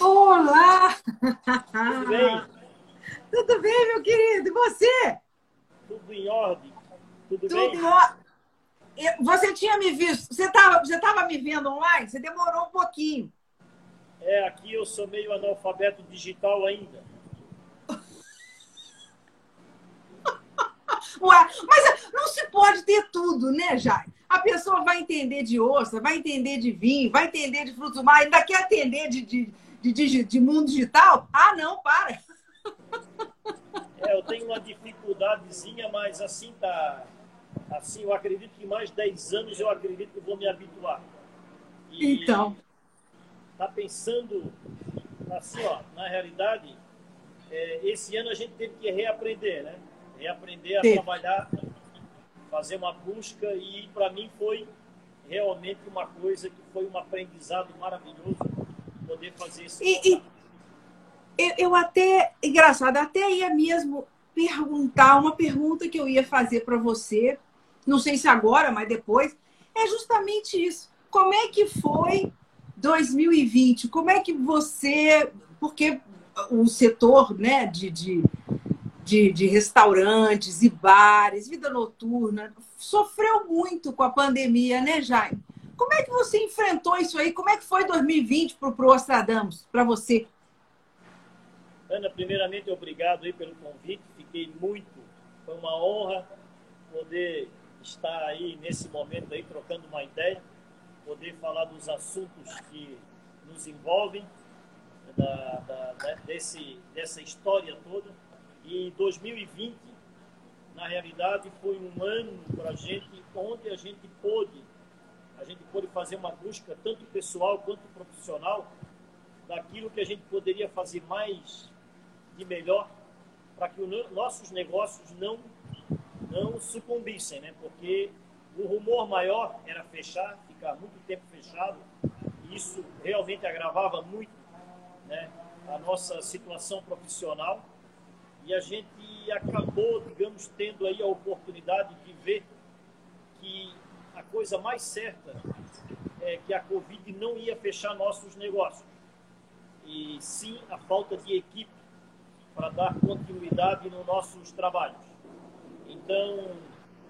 Olá! Tudo bem? Tudo bem, meu querido? E você? Tudo em ordem? Tudo, Tudo bem? em ordem. Você tinha me visto? Você estava você tava me vendo online? Você demorou um pouquinho. É, aqui eu sou meio analfabeto digital ainda. Ué, mas não se pode ter tudo, né, Jai? A pessoa vai entender de ostra, vai entender de vinho, vai entender de frutos do mar, ainda quer atender de, de, de, de- de mundo digital? Ah, não, para. É, eu tenho uma dificuldadezinha, mas assim tá. Assim, eu acredito que em mais 10 anos eu acredito que eu vou me habituar. E Então. Tá pensando assim, ó, na realidade, é, esse ano a gente teve que reaprender, né? Reaprender a Teve. trabalhar, fazer uma busca e para mim foi realmente uma coisa que foi um aprendizado maravilhoso poder fazer esse E- e- Eu, eu até, engraçado, até ia mesmo perguntar uma pergunta que eu ia fazer para você, não sei se agora, mas depois, é justamente isso. Como é que foi 2020? Como é que você, porque o setor né, de, de, de, de restaurantes e bares, vida noturna, sofreu muito com a pandemia, né, Jaime? Como é que você enfrentou isso aí? Como é que foi 2020 para o Ostradamus, para você? Ana, primeiramente, obrigado aí pelo convite. Fiquei muito, foi uma honra poder estar aí nesse momento aí trocando uma ideia, poder falar dos assuntos que nos envolvem, da, da- né, desse, dessa história toda. E 2020, na realidade, foi um ano para a gente onde a gente pôde, a gente pôde fazer uma busca tanto pessoal quanto profissional daquilo que a gente poderia fazer mais de melhor para que os nossos negócios não não sucumbissem, né? Porque o rumor maior era fechar, ficar muito tempo fechado. E isso realmente agravava muito, né, a nossa situação profissional. E a gente acabou, digamos, tendo aí a oportunidade de ver que a coisa mais certa é que a Covid não ia fechar nossos negócios. E sim a falta de equipe para dar continuidade nos nossos trabalhos. Então,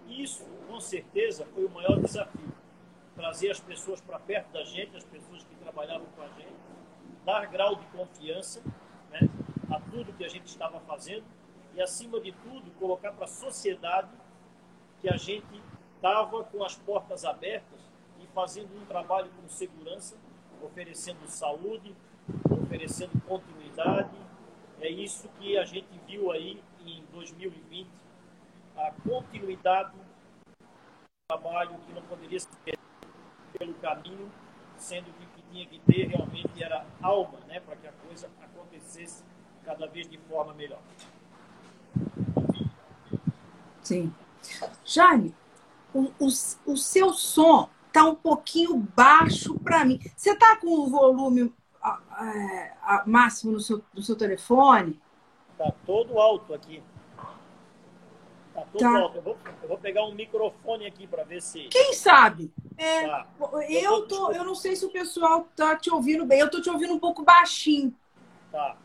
isso com certeza foi o maior desafio. Trazer as pessoas para perto da gente, as pessoas que trabalhavam com a gente, dar grau de confiança né, a tudo que a gente estava fazendo e, acima de tudo, colocar para a sociedade que a gente estava com as portas abertas e fazendo um trabalho com segurança, oferecendo saúde, oferecendo continuidade. É isso que a gente viu aí em 2020, a continuidade do trabalho que não poderia ser pelo caminho, sendo que o que tinha que ter realmente era alma, né, para que a coisa acontecesse cada vez de forma melhor. Sim. Jaime, o, o, o seu som tá um pouquinho baixo para mim. Você tá com o volume ah, é, ah, máximo no seu, no seu telefone? Tá todo alto aqui. Tá todo Tá. alto. Eu vou, eu vou pegar um microfone aqui para ver se. Quem sabe? É, Tá. eu, tô, eu não sei se o pessoal tá te ouvindo bem. Eu tô te ouvindo um pouco baixinho. Tá.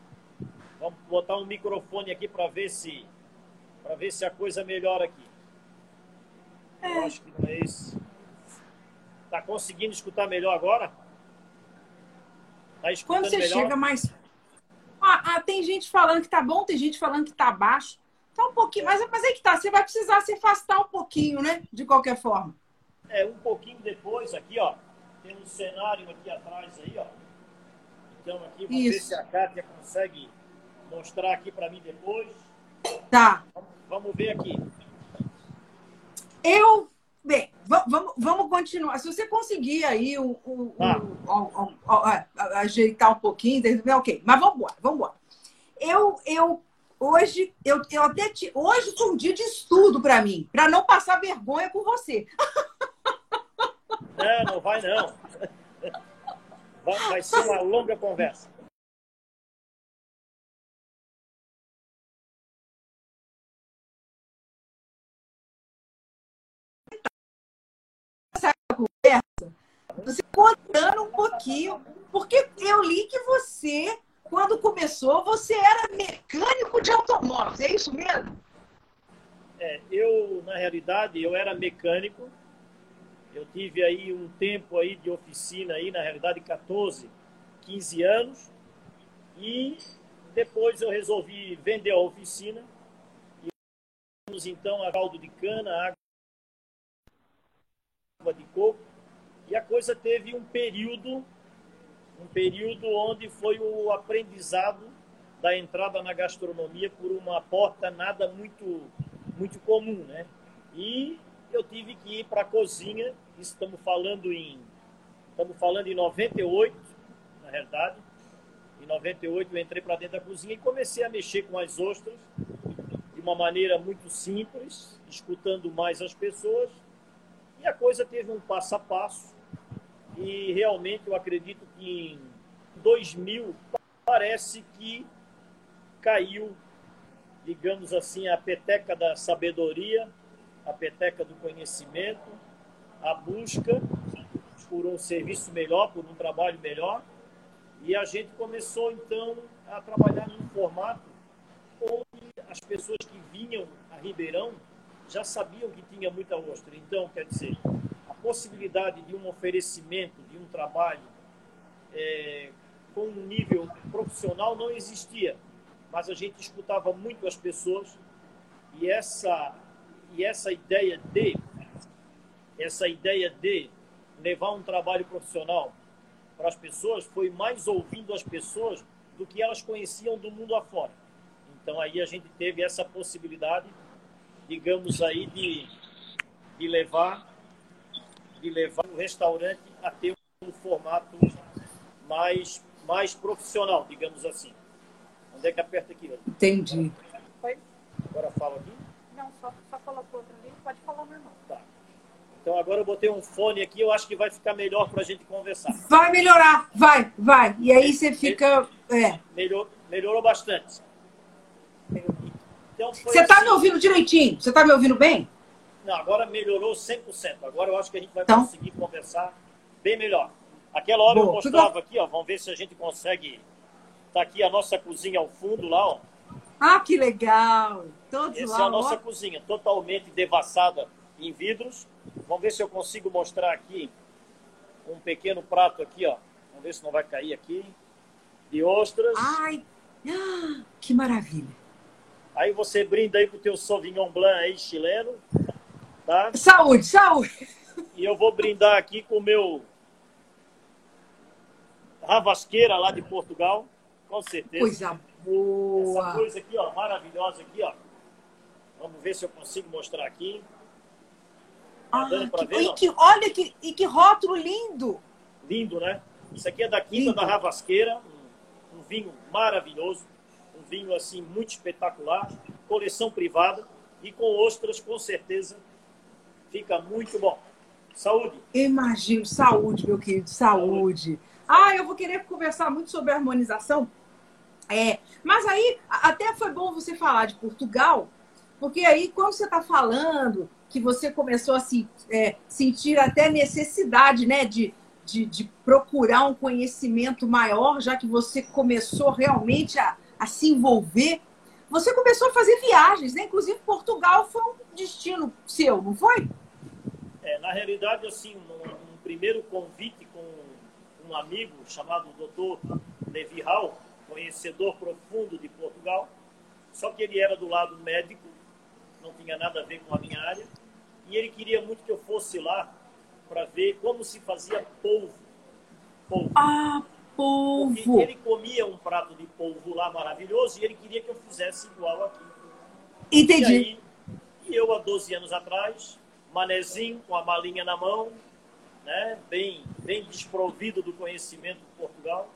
Vamos botar um microfone aqui para ver se para ver se a coisa melhora aqui. Eu acho que não é esse. Tá conseguindo escutar melhor agora? Tá escutando Quando você melhor? chega mais. Ah, ah, tem gente falando que tá bom, tem gente falando que tá baixo. Tá um pouquinho, mas, mas aí que tá, você vai precisar se afastar um pouquinho, né? De qualquer forma. É, um pouquinho depois aqui, ó. Tem um cenário aqui atrás aí, ó. Então aqui, vamos ver Isso. se a Kátia consegue mostrar aqui para mim depois. Tá. Vamos, ver aqui. Eu. Bem, va- vamos, vamos continuar. Se você conseguir aí o, o- o- Tá. o- ajeitar um pouquinho, ok. Mas vamos embora, vamos embora. Eu, eu hoje, eu, eu até te, hoje foi um dia de estudo para mim, para não passar vergonha com você. Não, não vai não. Vai, vai ser uma longa conversa. Você contando um pouquinho, porque eu li que você, quando começou, você era mecânico de automóveis, é isso mesmo? É, eu, na realidade, eu era mecânico. Eu tive aí um tempo aí de oficina aí, na realidade, 14, 15 anos. E depois eu resolvi vender a oficina. E então a caldo de cana, água de coco. E a coisa teve um período, um período onde foi o aprendizado da entrada na gastronomia por uma porta nada muito muito comum, né? E eu tive que ir para a cozinha, estamos falando em estamos falando em 98, na realidade. Em 98 eu entrei para dentro da cozinha e comecei a mexer com as ostras de uma maneira muito simples, escutando mais as pessoas. A coisa teve um passo a passo. E realmente eu acredito que em 2000 parece que caiu digamos assim, a peteca da sabedoria, a peteca do conhecimento, a busca por um serviço melhor, por um trabalho melhor. E a gente começou, então, a trabalhar num formato onde as pessoas que vinham a Ribeirão já sabiam que tinha muita ostra. Então, quer dizer, a possibilidade de um oferecimento, de um trabalho é, com um nível profissional não existia mas a gente escutava muito as pessoas e essa e essa ideia de essa ideia de levar um trabalho profissional para as pessoas foi mais ouvindo as pessoas do que elas conheciam do mundo afora. Então aí a gente teve essa possibilidade, digamos aí de, de levar de levar o restaurante a ter um formato mais mais profissional, digamos assim. Onde é que aperta aqui? Entendi. Foi? Agora fala aqui? Não, só, só colocou outro ali. Pode falar normal. Tá. Então agora eu botei um fone aqui, eu acho que vai ficar melhor para a gente conversar. Vai melhorar, vai, vai. E aí você fica. É. Melhor, melhorou bastante. Então, você está assim. me ouvindo direitinho? Você está me ouvindo bem? Não, agora melhorou 100%. Agora eu acho que a gente vai então. conseguir conversar bem melhor. Aquela hora Boa, eu mostrava aqui, ó, vamos ver se a gente consegue Está aqui a nossa cozinha ao fundo lá, ó. Ah, que legal! Todos Essa lá, é a nossa ó. cozinha, totalmente devassada em vidros. Vamos ver se eu consigo mostrar aqui um pequeno prato aqui, ó. Vamos ver se não vai cair aqui. De ostras. Ai, que maravilha! Aí você brinda aí com o teu Sauvignon Blanc aí, chileno. Tá? Saúde, saúde! E eu vou brindar aqui com o meu Ravasqueira lá de Portugal. Com certeza. Coisa boa. Essa coisa aqui, ó, maravilhosa aqui, ó. Vamos ver se eu consigo mostrar aqui. Ah, que, ver, e que, olha que, e que rótulo lindo. Lindo, né? Isso aqui é da Quinta lindo. da Ravasqueira, um, um vinho maravilhoso, vinho assim muito espetacular, coleção privada e com ostras com certeza fica muito bom. Saúde. Imagino, saúde, meu querido, saúde. saúde. Ah, eu vou querer conversar muito sobre harmonização. É, mas aí até foi bom você falar de Portugal, porque aí quando você está falando que você começou a se, é, sentir até necessidade, né, de, de, de, procurar um conhecimento maior, já que você começou realmente a, a se envolver, você começou a fazer viagens, né? Inclusive Portugal foi um destino seu, não foi? É, na realidade, assim, um, um primeiro convite com um amigo chamado Dr. Levi Hall, conhecedor profundo de Portugal, só que ele era do lado médico, não tinha nada a ver com a minha área, e ele queria muito que eu fosse lá para ver como se fazia polvo. polvo. Ah, polvo! Porque ele comia um prato de polvo lá maravilhoso e ele queria que eu fizesse igual aqui. Entendi. E, aí, e eu, há 12 anos atrás, manezinho, com a malinha na mão, né, bem, bem desprovido do conhecimento de Portugal,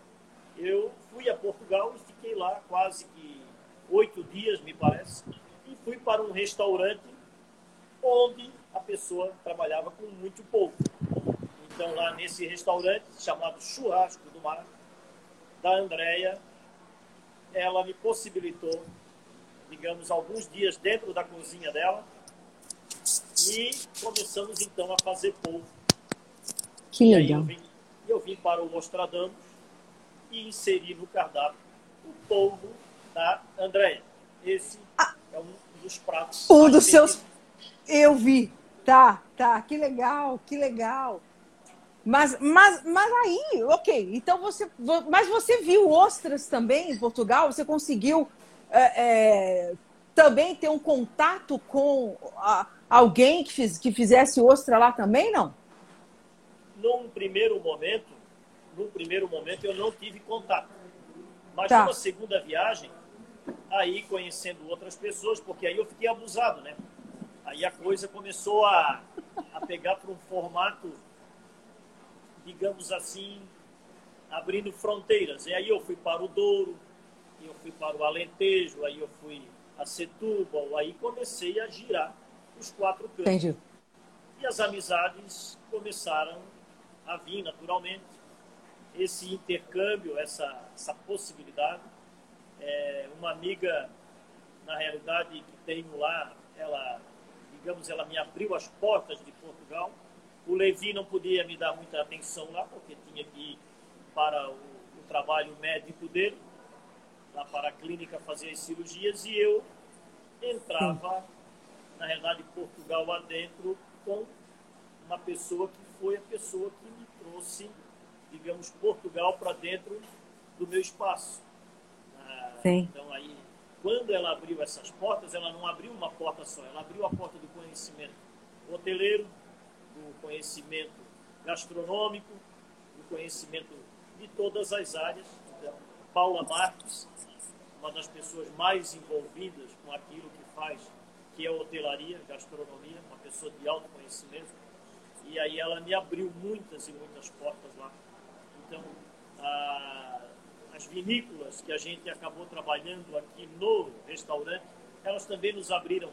eu fui a Portugal e fiquei lá quase que oito dias, me parece, e fui para um restaurante onde a pessoa trabalhava com muito pouco. Então, lá nesse restaurante, chamado Churrasco do Mar, da Andréia, ela me possibilitou, digamos, alguns dias dentro da cozinha dela e começamos então a fazer polvo Que E legal. eu vim, eu vim para o Nostradamus e inseri no cardápio o polvo da Andréia. Esse é um dos pratos. Um dos seus-. Eu vi. Tá, tá. Que legal, que legal. Mas, mas, mas aí, ok. Então você. vo- Mas você viu ostras também em Portugal? Você conseguiu é, é, também ter um contato com a- alguém que, fiz- que fizesse ostra lá também, não? Num primeiro momento, num primeiro momento eu não tive contato. Mas Tá. numa segunda viagem, aí conhecendo outras pessoas, porque aí eu fiquei abusado, né? Aí a coisa começou a, a pegar para um formato, digamos assim, abrindo fronteiras. E aí eu fui para o Douro, eu fui para o Alentejo, aí eu fui a Setúbal, aí comecei a girar os quatro cantos. Entendi. E as amizades começaram a vir naturalmente. Esse intercâmbio, essa, essa possibilidade. É, uma amiga, na realidade, que tenho lá, ela, digamos, ela me abriu as portas de Portugal. O Levi não podia me dar muita atenção lá, porque tinha que ir para o, o trabalho médico dele, lá para a clínica fazer as cirurgias, e eu entrava na realidade, Portugal adentro com uma pessoa que foi a pessoa que me trouxe, digamos, Portugal para dentro do meu espaço. Ah. Então, aí, quando ela abriu essas portas, ela não abriu uma porta só, ela abriu a porta do conhecimento hoteleiro, do conhecimento gastronômico, do conhecimento de todas as áreas. Então, Paula Marques, uma das pessoas mais envolvidas com aquilo que faz, que é hotelaria, gastronomia, uma pessoa de alto conhecimento. E aí ela me abriu muitas e muitas portas lá. Então, a- as vinícolas que a gente acabou trabalhando aqui no restaurante, elas também nos abriram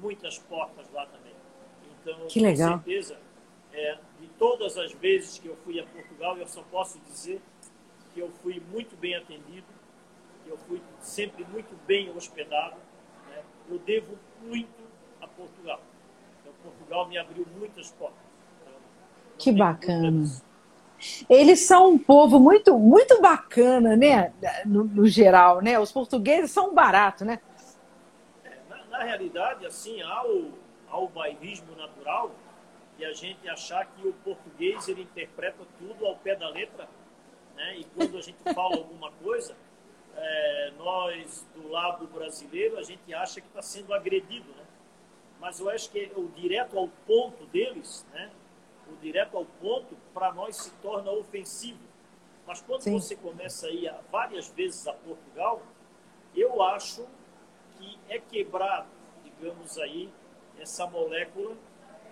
muitas portas lá também. Então, Que legal. com certeza, é, de todas as vezes que eu fui a Portugal, eu só posso dizer que eu fui muito bem atendido, que eu fui sempre muito bem hospedado. né? Eu devo muito a Portugal. Então, Portugal me abriu muitas portas. Então, Que bacana. Eles são um povo muito, muito bacana, né? No, no geral, né? Os portugueses são baratos, né? Na, na realidade, assim, há o, há o bairrismo natural e a gente achar que o português ele interpreta tudo ao pé da letra, né? E quando a gente fala alguma coisa, é, nós do lado brasileiro a gente acha que está sendo agredido, né? Mas eu acho que o direto ao ponto deles, né? O direto ao ponto para nós se torna ofensivo. Mas quando Sim. você começa a ir a- várias vezes a Portugal, eu acho que é quebrado, digamos aí, essa molécula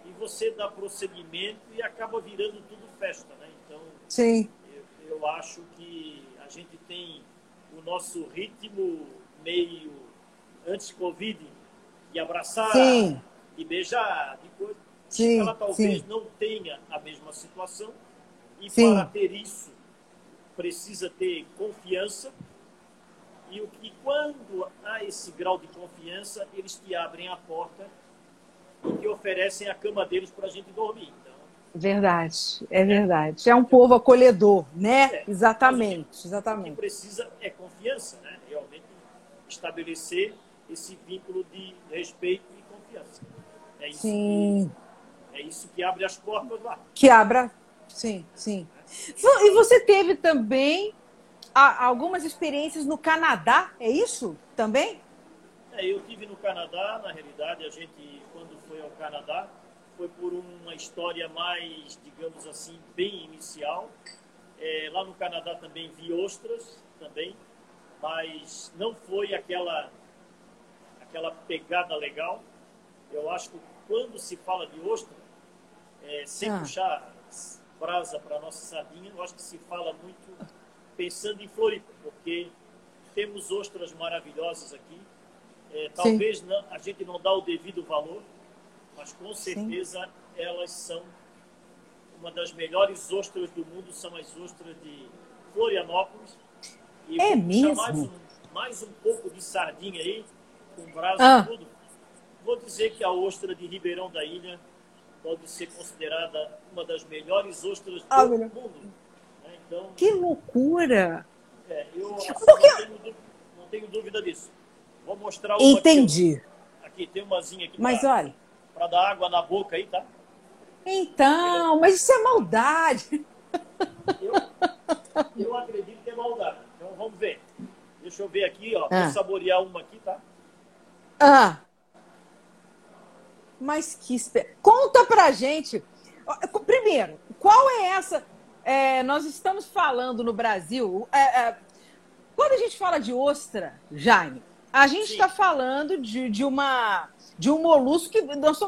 e você dá prosseguimento e acaba virando tudo festa, né? Então, Sim. eu, eu acho que a gente tem o nosso ritmo meio antes Covid, de abraçar, Sim. de beijar, de coisa. Sim, Ela talvez sim. não tenha a mesma situação e Sim. para ter isso precisa ter confiança e o que quando há esse grau de confiança eles te abrem a porta e te oferecem a cama deles para a gente dormir. Então, Verdade, é verdade. É um povo acolhedor, né? É. Exatamente, o que exatamente. precisa é confiança, né? Realmente estabelecer esse vínculo de respeito e confiança. É isso, Sim. que, é isso que abre as portas lá. Que abra. Sim, sim. E você teve também algumas experiências no Canadá, é isso? Também? É, eu tive no Canadá, na realidade, a gente, foi ao Canadá, foi por uma história mais, digamos assim, bem inicial. É, lá no Canadá também vi ostras, também, mas não foi aquela, aquela pegada legal. Eu acho que quando se fala de ostra, é, sem Ah. puxar brasa para nossa sardinha, eu acho que se fala muito pensando em Floripa, porque temos ostras maravilhosas aqui. É, talvez não- a gente não dá o devido valor, mas com certeza elas são uma das melhores ostras do mundo, são as ostras de Florianópolis. E É mesmo? Mais um, mais um pouco de sardinha aí, com brasa Ah. e tudo. Vou dizer que a ostra de Ribeirão da Ilha pode ser considerada uma das melhores ostras do Ah, mundo. né? Então, Que loucura! é, eu assim, Por quê? não, tenho, dú- não tenho dúvida disso. Vou mostrar uma Entendi. Aqui, aqui tem umazinha aqui Mas pra, olha, pra dar água na boca aí, tá? então, mas isso é maldade. Eu, eu acredito que é maldade. Então vamos ver. Deixa eu ver aqui, ó. Ah. Vou saborear uma aqui, tá? Ah. Mas que espe... Conta pra gente. Primeiro, qual é essa? é, nós estamos falando no Brasil. é, é, quando a gente fala de ostra, Jaime, a gente está falando de, de uma de um molusco que,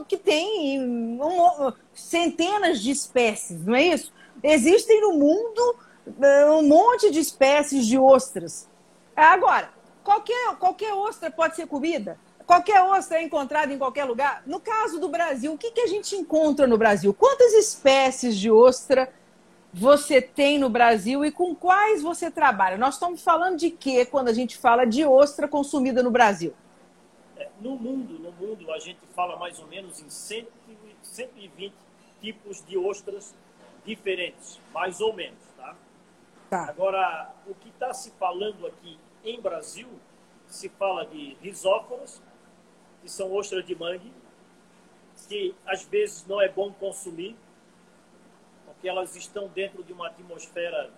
que tem um- centenas de espécies, não é isso? Existem no mundo é, um monte de espécies de ostras. Agora, qualquer, qualquer ostra pode ser comida? Qualquer ostra é encontrada em qualquer lugar? No caso do Brasil, o que, que a gente encontra no Brasil? Quantas espécies de ostra você tem no Brasil e com quais você trabalha? Nós estamos falando de quê quando a gente fala de ostra consumida no Brasil? É, no mundo, no mundo, a gente fala mais ou menos em 100 e- 120 tipos de ostras diferentes, mais ou menos, tá? Tá. Agora, o que está se falando aqui em Brasil, se fala de risóforas, que são ostras de mangue, que às vezes não é bom consumir, porque elas estão dentro de uma atmosfera,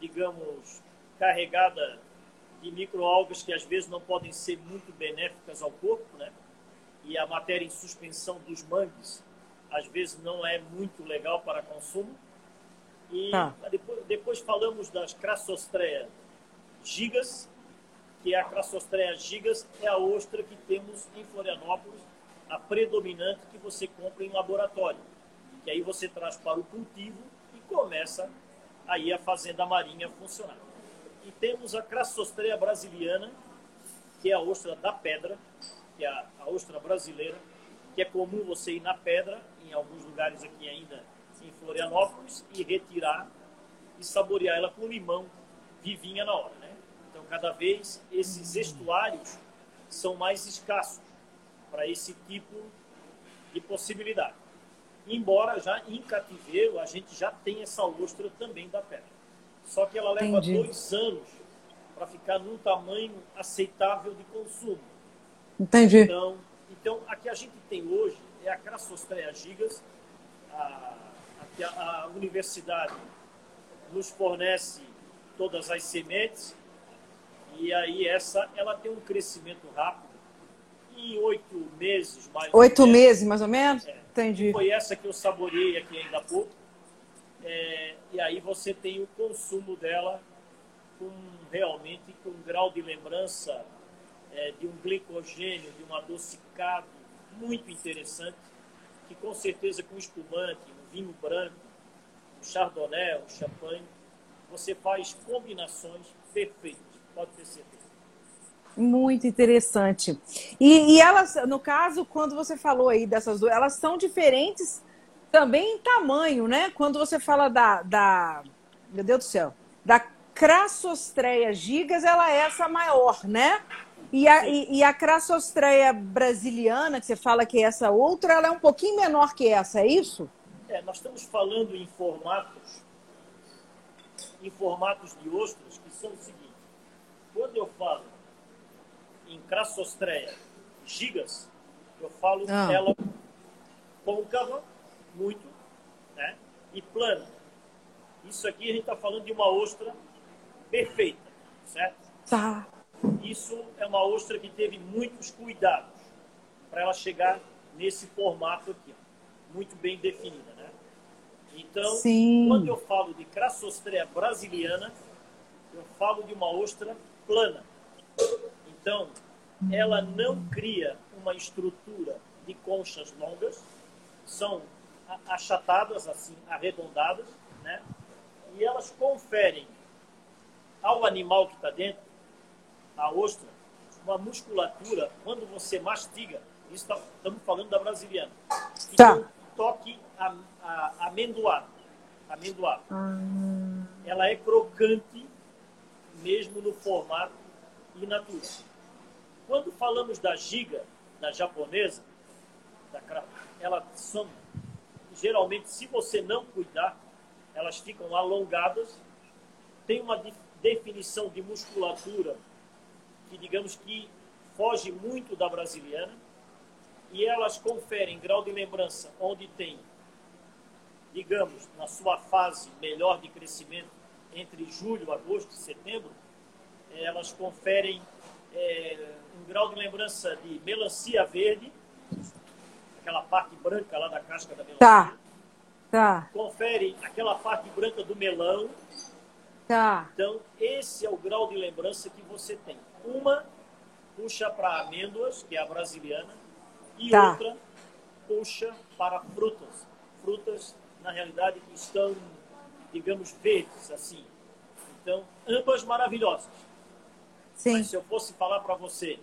digamos, carregada de microalgas que às vezes não podem ser muito benéficas ao corpo, né? E a matéria em suspensão dos mangues às vezes não é muito legal para consumo. E Tá. depois, depois falamos das Crassostrea gigas, que a Crassostrea gigas é a ostra que temos em Florianópolis, a predominante que você compra em laboratório. Que aí você traz para o cultivo e começa aí a fazenda marinha funcionar. E temos a Crassostrea brasiliana, que é a ostra da pedra, que é a, a ostra brasileira, que é comum você ir na pedra, em alguns lugares aqui ainda em Florianópolis, e retirar e saborear ela com limão, vivinha na hora, né? Então, cada vez esses estuários são mais escassos para esse tipo de possibilidade. Embora já em cativeiro a gente já tem essa ostra também da pedra. Só que ela leva Entendi. dois anos para ficar num tamanho aceitável de consumo. Entendi. Então, então a que a gente tem hoje é a Crassostrea gigas. A, a, que a, a universidade nos fornece todas as sementes e aí essa ela tem um crescimento rápido. Em oito meses, mais ou Oito menos, meses, mais ou menos? É. Entendi. foi essa que eu saboreei aqui ainda há pouco. É, e aí você tem o consumo dela com realmente com um grau de lembrança é, de um glicogênio, de um adocicado muito interessante, que com certeza com espumante, um vinho branco, um chardonnay, um champanhe, você faz combinações perfeitas, pode ter certeza. Muito interessante. E, e elas, no caso, quando você falou aí dessas duas, elas são diferentes também em tamanho, né? Quando você fala da, da meu Deus do céu, da Crassostreia gigas, ela é essa maior, né? E a, e, e a Crassostreia brasiliana, que você fala que é essa outra, ela é um pouquinho menor que essa, é isso? É, nós estamos falando em formatos, em formatos de ostras que são o seguinte. Quando eu falo em Crassostreia gigas, eu falo Ah. ela côncava, muito, né? E plana. Isso aqui a gente está falando de uma ostra perfeita, certo? Tá. Isso é uma ostra que teve muitos cuidados para ela chegar nesse formato aqui, ó, muito bem definida, né? Então, Sim. quando eu falo de Crassostrea brasiliana, eu falo de uma ostra plana. Então, ela não cria uma estrutura de conchas longas, são achatadas, assim, arredondadas, né? E elas conferem ao animal que está dentro, a ostra, uma musculatura, quando você mastiga, isso tá- estamos falando da brasiliana, que Tá. tem um toque a- a- amendoado. amendoado. Ela é crocante, mesmo no formato in natura. Quando falamos da giga, da japonesa, da ela são geralmente, se você não cuidar, elas ficam alongadas, tem uma de- definição de musculatura que, digamos que, foge muito da brasiliana, e elas conferem grau de lembrança onde tem, digamos, na sua fase melhor de crescimento, entre julho, agosto e setembro, eh, elas conferem eh, um grau de lembrança de melancia verde, aquela parte branca lá da casca da melancia, Tá. Tá, confere aquela parte branca do melão. tá. Então, esse é o grau de lembrança que você tem. Uma puxa para amêndoas, que é a brasiliana, e Tá. outra puxa para frutas. Frutas, na realidade, que estão, digamos, verdes, assim. Então, ambas maravilhosas. Sim. Mas se eu fosse falar para você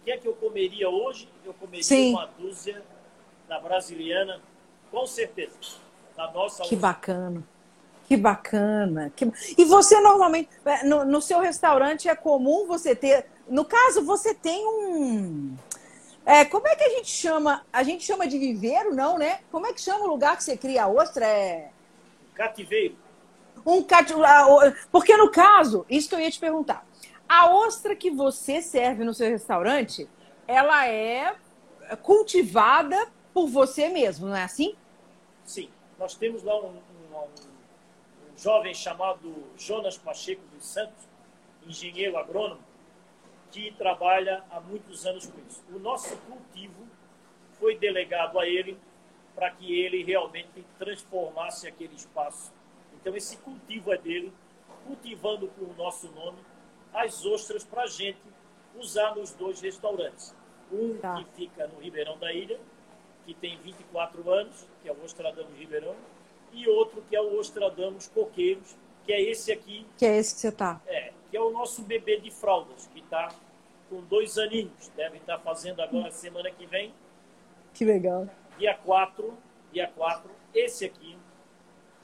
o que é que eu comeria hoje, eu comeria Sim. uma dúzia da brasiliana, com certeza. Da nossa Que bacana. Que bacana. Que... E você normalmente, é, no, no seu restaurante é comum você ter. No caso, você tem um. É, como é que a gente chama? A gente chama de viveiro, não, né? Como é que chama o lugar que você cria a ostra? É. Cativeiro. Um cat... a- o- Porque no caso, isso que eu ia te perguntar. A ostra que você serve no seu restaurante, ela é cultivada por você mesmo, não é assim? Sim, nós temos lá um, um- um- um jovem chamado Jonas Pacheco dos Santos, engenheiro agrônomo, que trabalha há muitos anos com isso. O nosso cultivo foi delegado a ele para que ele realmente transformasse aquele espaço. Então, esse cultivo é dele, cultivando com o nosso nome as ostras para a gente usar nos dois restaurantes. Um Tá. que fica no Ribeirão da Ilha, que tem 24 anos, que é o Ostradamus Ribeirão, e outro que é o Ostradamus Coqueiros, que é esse aqui, Que é esse que você tá. é, que é o nosso bebê de fraldas, que está com dois aninhos. Deve estar fazendo agora semana que vem, Que legal. dia 4, dia 4, esse aqui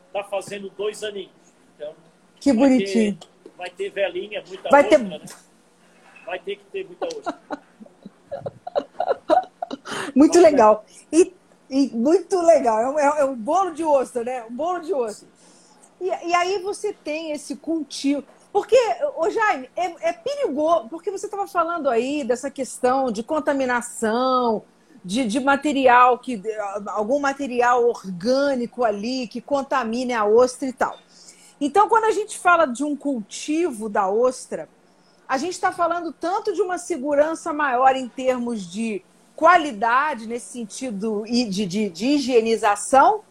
está fazendo dois aninhos. Então, Que vai bonitinho. Ter, vai ter velhinha, muita Vai ter- ostra, né? Vai ter que ter muita ostra. Muito legal. E, e muito legal. É um, é um bolo de ostra, né? Um bolo de ostra. E, e aí você tem esse cultivo. Porque, ô Jaime, é, é perigoso, porque você estava falando aí dessa questão de contaminação, de, de material, que algum material orgânico ali que contamine a ostra e tal. Então, quando a gente fala de um cultivo da ostra, a gente está falando tanto de uma segurança maior em termos de qualidade, nesse sentido de, de, de higienização,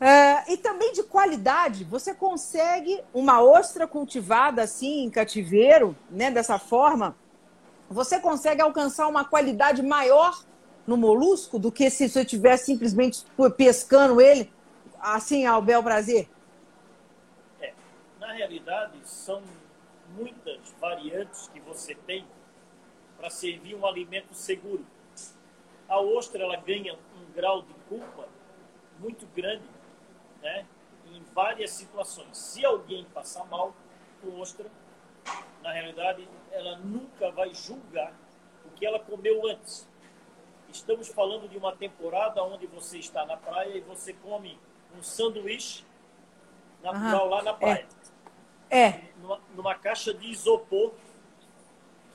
é, e também de qualidade. Você consegue uma ostra cultivada assim em cativeiro, né, dessa forma, você consegue alcançar uma qualidade maior no molusco do que se você estivesse simplesmente pescando ele assim ao bel prazer. É, na realidade, são muitas variantes que você tem para servir um alimento seguro. A ostra ela ganha um grau de culpa muito grande, né? Em várias situações. Se alguém passar mal com ostra, na realidade, ela nunca vai julgar o que ela comeu antes. Estamos falando de uma temporada onde você está na praia e você come um sanduíche natural lá na praia É, numa, numa caixa de isopor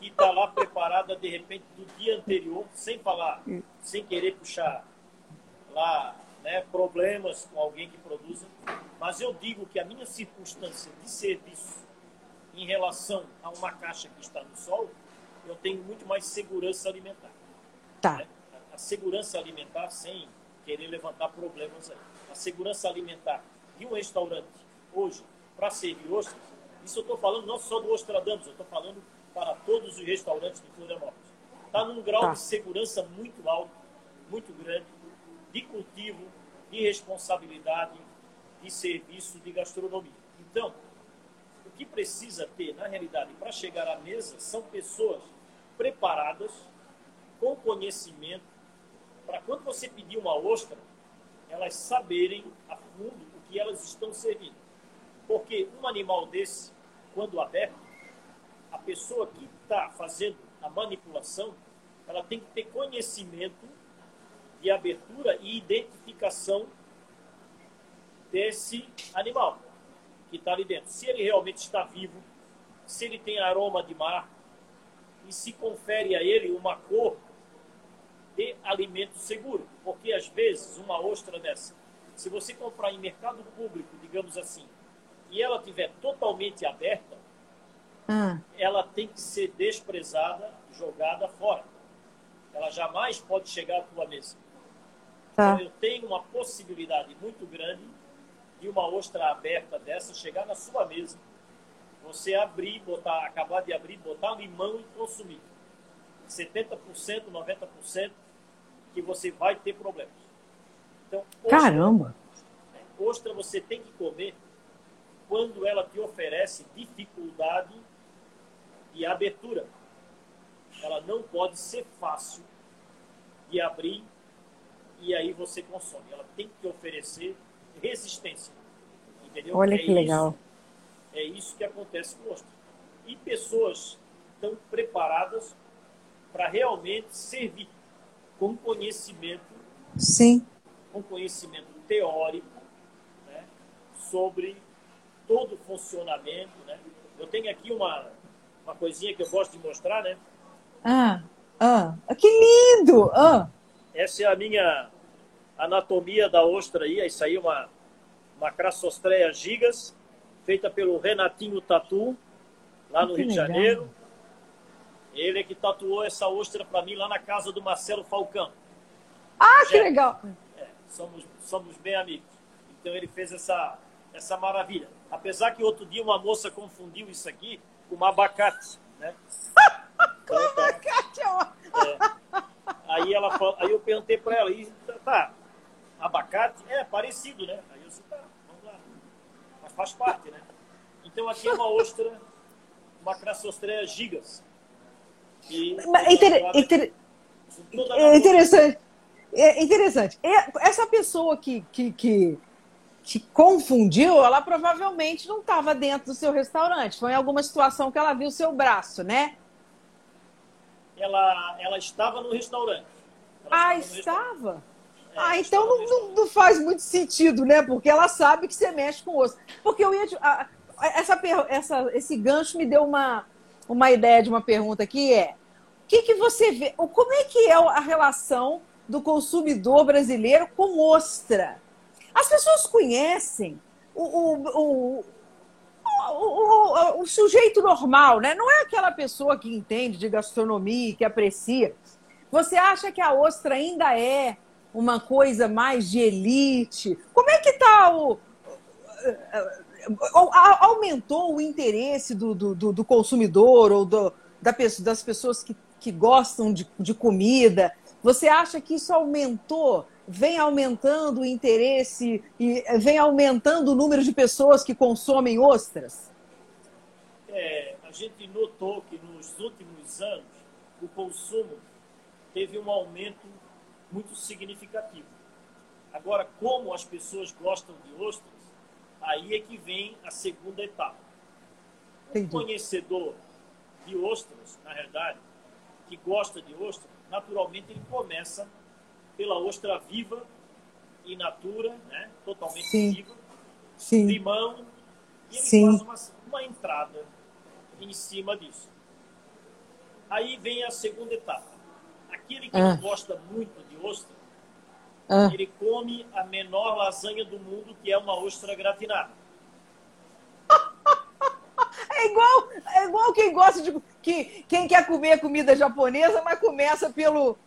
que está lá preparada de repente do dia anterior, sem falar, sem querer puxar lá né, problemas com alguém que produza. Mas eu digo que a minha circunstância de serviço em relação a uma caixa que está no sol, eu tenho muito mais segurança alimentar. tá. né? A segurança alimentar, sem querer levantar problemas aí. A segurança alimentar de um restaurante hoje, para servir ostras, isso eu estou falando não só do Ostradamus, eu estou falando para todos os restaurantes de Florianópolis. Está num grau Tá. de segurança muito alto, muito grande, de cultivo, de responsabilidade, de serviço, de gastronomia. Então, o que precisa ter, na realidade, para chegar à mesa, são pessoas preparadas, com conhecimento, para quando você pedir uma ostra, elas saberem a fundo o que elas estão servindo. Porque um animal desse, quando aberto, a pessoa que está fazendo a manipulação, ela tem que ter conhecimento de abertura e identificação desse animal que está ali dentro. Se ele realmente está vivo, se ele tem aroma de mar e se confere a ele uma cor de alimento seguro. Porque às vezes uma ostra dessa, se você comprar em mercado público, digamos assim, e ela tiver totalmente aberta, Ah, ela tem que ser desprezada, jogada fora. Ela jamais pode chegar à tua mesa. tá. Então, eu tenho uma possibilidade muito grande de uma ostra aberta dessa chegar na sua mesa, você abrir, botar, acabar de abrir, botar limão e consumir. 70%, 90% que você vai ter problemas. Então, ostra, Caramba! ostra você tem que comer quando ela te oferece dificuldade de abertura. Ela não pode ser fácil de abrir e aí você consome. Ela tem que oferecer resistência. Entendeu? Olha É que legal. isso- é isso que acontece com ostra. E pessoas estão preparadas para realmente servir com conhecimento Sim. um conhecimento teórico né, sobre todo o funcionamento. Né? Eu tenho aqui uma, uma coisinha que eu gosto de mostrar, né? Ah, ah. Que lindo! Ah, Essa é a minha anatomia da ostra aí. Isso aí é uma, uma Crassostreia gigas, feita pelo Renatinho Tatu, lá no Que Rio de legal. Janeiro. Ele é que tatuou essa ostra para mim lá na casa do Marcelo Falcão. ah que legal! É, somos, somos bem amigos. Então ele fez essa, essa maravilha. Apesar que outro dia uma moça confundiu isso aqui com um abacate, né? Então, tá, Kátia, ó. é. aí, ela, falou- aí eu perguntei para ela, e, tá, abacate? É, parecido, né? Aí eu disse, tá, vamos lá. Mas faz parte, né? Então aqui é uma ostra, uma crassostreia gigas. E, Mas é inter- inter- a É interessante. É interessante. Essa pessoa que, que, que, que confundiu, ela provavelmente não estava dentro do seu restaurante. Foi em alguma situação que ela viu o seu braço, né? ela, ela estava no restaurante. Ela Ah, estava no restaurante. estava? É, Ah, então não, não- não faz muito sentido, né? Porque ela sabe que você mexe com osso. Porque eu ia. te- a- essa, essa, esse gancho me deu uma, uma ideia de uma pergunta que é: o que, que você vê? o- Como é que é a relação do consumidor brasileiro com ostra? As pessoas conhecem o, o, o, o, o- o sujeito normal, né? Não é aquela pessoa que entende de gastronomia, que aprecia. Você acha que a ostra ainda é uma coisa mais de elite? Como é que está o. Aumentou o interesse do, do, do- do consumidor ou do- da das pessoas que, que gostam de, de comida? Você acha que isso aumentou? Vem aumentando o interesse e vem aumentando o número de pessoas que consomem ostras? É, a gente notou que nos últimos anos o consumo teve um aumento muito significativo. Agora, como as pessoas gostam de ostras, aí é que vem a segunda etapa. Entendi. conhecedor de ostras, na realidade, que gosta de ostra, naturalmente ele começa pela ostra viva, in natura, né? totalmente Sim. viva, Sim. limão, e ele Sim. faz uma, uma entrada em cima disso. Aí vem a segunda etapa. Aquele que Ah. não gosta muito de ostra, Ah. ele come a menor lasanha do mundo, que é uma ostra gratinada. É igual, é igual quem gosta de. Que, quem quer comer comida japonesa, mas começa pelo, pe-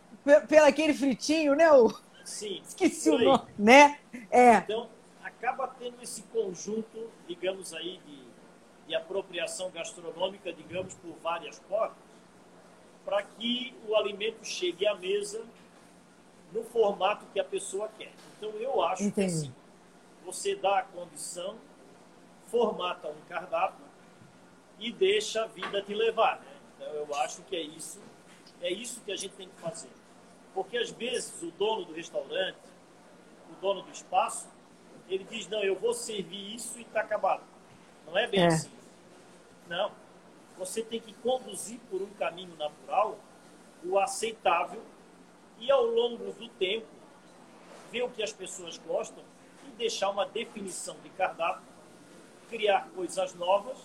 pelo aquele fritinho, né? O, Sim. esqueci o nome, né? É. Então, acaba tendo esse conjunto, digamos aí, de, de apropriação gastronômica, digamos, por várias portas, para que o alimento chegue à mesa no formato que a pessoa quer. Então, eu acho Entendi. que assim, você dá a condição, formata um cardápio e deixa a vida te levar. Né? Então, eu acho que é isso, é isso que a gente tem que fazer. Porque, às vezes, o dono do restaurante, o dono do espaço, ele diz, não, eu vou servir isso e está acabado. Não é bem É. assim. Não. Você tem que conduzir por um caminho natural o aceitável e ao longo do tempo ver o que as pessoas gostam e deixar uma definição de cardápio, criar coisas novas,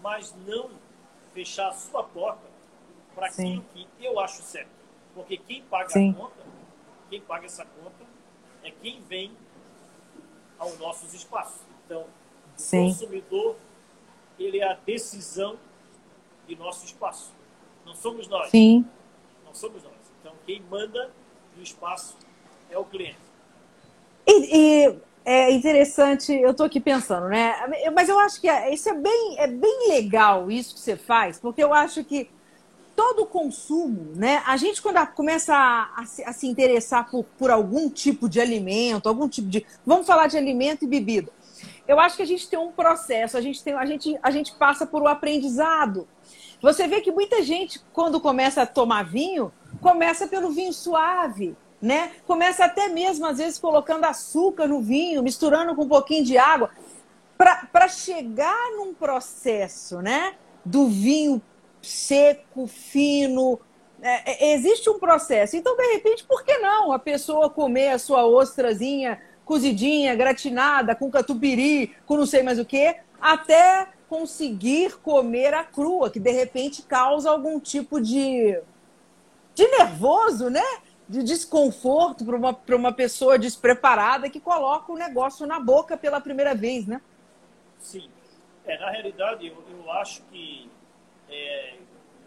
mas não fechar a sua porta para aquilo que eu acho certo. Porque quem paga Sim. a conta, quem paga essa conta é quem vem aos nossos espaços. Então, o Sim. consumidor, ele é a decisão de nosso espaço. Não somos nós. Sim. Não somos nós. Então, quem manda no espaço é o cliente. E, e é interessante, eu estou aqui pensando, né? Mas eu acho que é- isso é bem, é bem legal, isso que você faz, porque eu acho que todo consumo, né? A gente, quando começa a, a se, a se interessar por, por algum tipo de alimento, algum tipo de. Vamos falar de alimento e bebida. Eu acho que a gente tem um processo, a gente, tem, a gente, a gente passa por um aprendizado. Você vê que muita gente, quando começa a tomar vinho, começa pelo vinho suave, né? Começa até mesmo, às vezes, colocando açúcar no vinho, misturando com um pouquinho de água, para chegar num processo, né? Do vinho seco, fino. É, é, existe um processo. Então, de repente, por que não a pessoa comer a sua ostrazinha cozidinha, gratinada, com catupiry, com não sei mais o que, até conseguir comer a crua, que de repente causa algum tipo de, de nervoso, né? De desconforto para uma, uma pessoa despreparada que coloca o negócio na boca pela primeira vez, né? Sim. É, na realidade, eu, eu acho que é,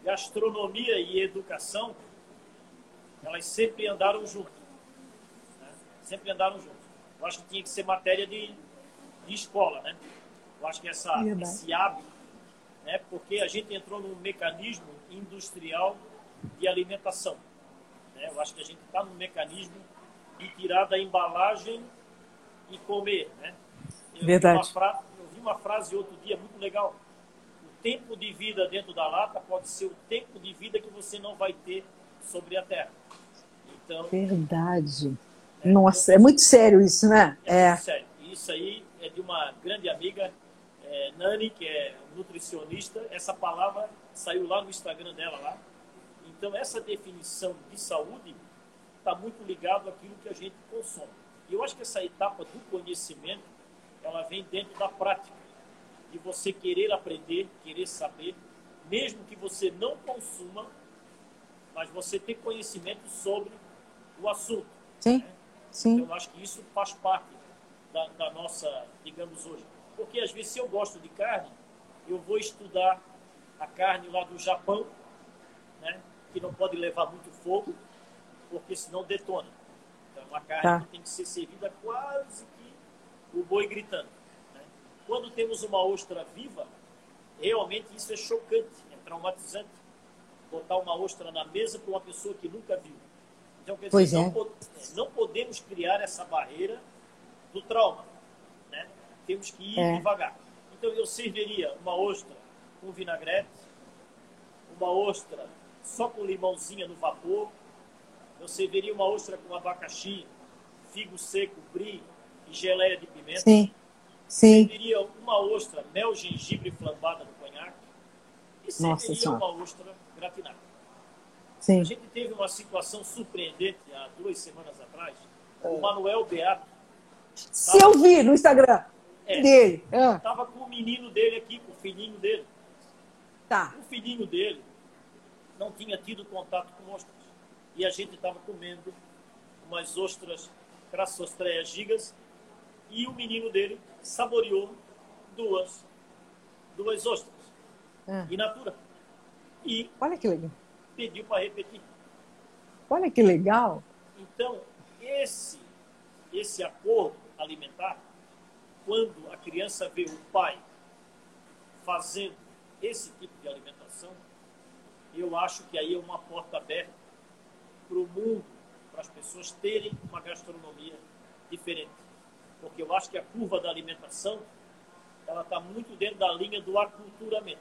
gastronomia e educação, elas sempre andaram juntas. Né? Sempre andaram juntas. Eu acho que tinha que ser matéria de, de escola, né? Eu acho que essa, Verdade. esse hábito, né? porque a gente entrou num mecanismo industrial de alimentação. Né? Eu acho que a gente está num mecanismo de tirar da embalagem e comer, né? Eu vi Verdade. uma fra- eu vi uma frase outro dia muito legal. Tempo de vida dentro da lata pode ser o tempo de vida que você não vai ter sobre a terra. Então, Verdade. Nossa, é muito sério isso, né? é, É. muito sério. Isso aí é de uma grande amiga, é, Nani, que é nutricionista. Essa palavra saiu lá no Instagram dela lá. Então essa definição de saúde está muito ligado àquilo que a gente consome. E eu acho que essa etapa do conhecimento, ela vem dentro da prática. De você querer aprender, querer saber, mesmo que você não consuma, mas você ter conhecimento sobre o assunto. Sim, né? sim. Eu acho que isso faz parte da, da nossa, digamos hoje. Porque às vezes, se eu gosto de carne, eu vou estudar a carne lá do Japão, né? que não pode levar muito fogo, porque senão detona. Então, uma carne Tá. tem que ser servida quase que o boi gritando. Quando temos uma ostra viva, realmente isso é chocante, é traumatizante. Botar uma ostra na mesa para uma pessoa que nunca viu. Então, quer dizer, não, é. po- não podemos criar essa barreira do trauma. Né? Temos que ir É. devagar. Então, eu serviria uma ostra com vinagrete, uma ostra só com limãozinha no vapor, eu serviria uma ostra com abacaxi, figo seco, brie e geleia de pimenta. Sim, sim. Serviria uma ostra mel, gengibre flambada no conhaque. E Nossa serviria Senhora. uma ostra gratinada. sim. A gente teve uma situação surpreendente há duas semanas atrás. É. O Manuel Beato Se eu vi no Instagram É. dele. Ah, estava com o menino dele aqui, com o filhinho dele. tá. O filhinho dele não tinha tido contato com ostras. E a gente estava comendo umas ostras crassostreias gigas e o menino dele saboreou duas, duas ostras Ah, in natura. E olha que legal. pediu para repetir. Olha que legal. Então, esse, esse acordo alimentar, quando a criança vê o pai fazendo esse tipo de alimentação, eu acho que aí é uma porta aberta para o mundo, para as pessoas terem uma gastronomia diferente. Porque eu acho que a curva da alimentação, ela está muito dentro da linha do aculturamento.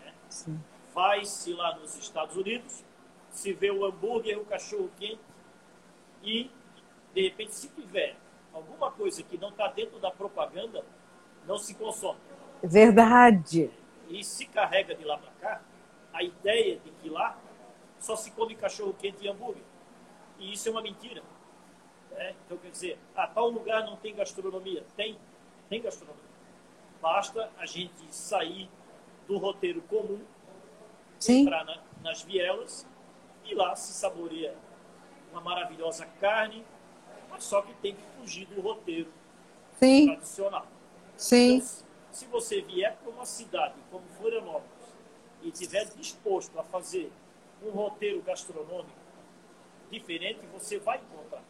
né? Vai-se lá nos Estados Unidos, se vê o hambúrguer, o cachorro quente e, de repente, se tiver alguma coisa que não está dentro da propaganda, não se consome. Verdade. E se carrega de lá para cá a ideia de que lá só se come cachorro quente e hambúrguer. E isso é uma mentira. Né? Então, quer dizer, a tal lugar não tem gastronomia. Tem, tem gastronomia. Basta a gente sair do roteiro comum, Sim. entrar na, nas vielas e lá se saboreia uma maravilhosa carne, mas só que tem que fugir do roteiro Sim, tradicional. sim, Então, se você vier para uma cidade como Florianópolis e estiver disposto a fazer um roteiro gastronômico diferente, você vai encontrar.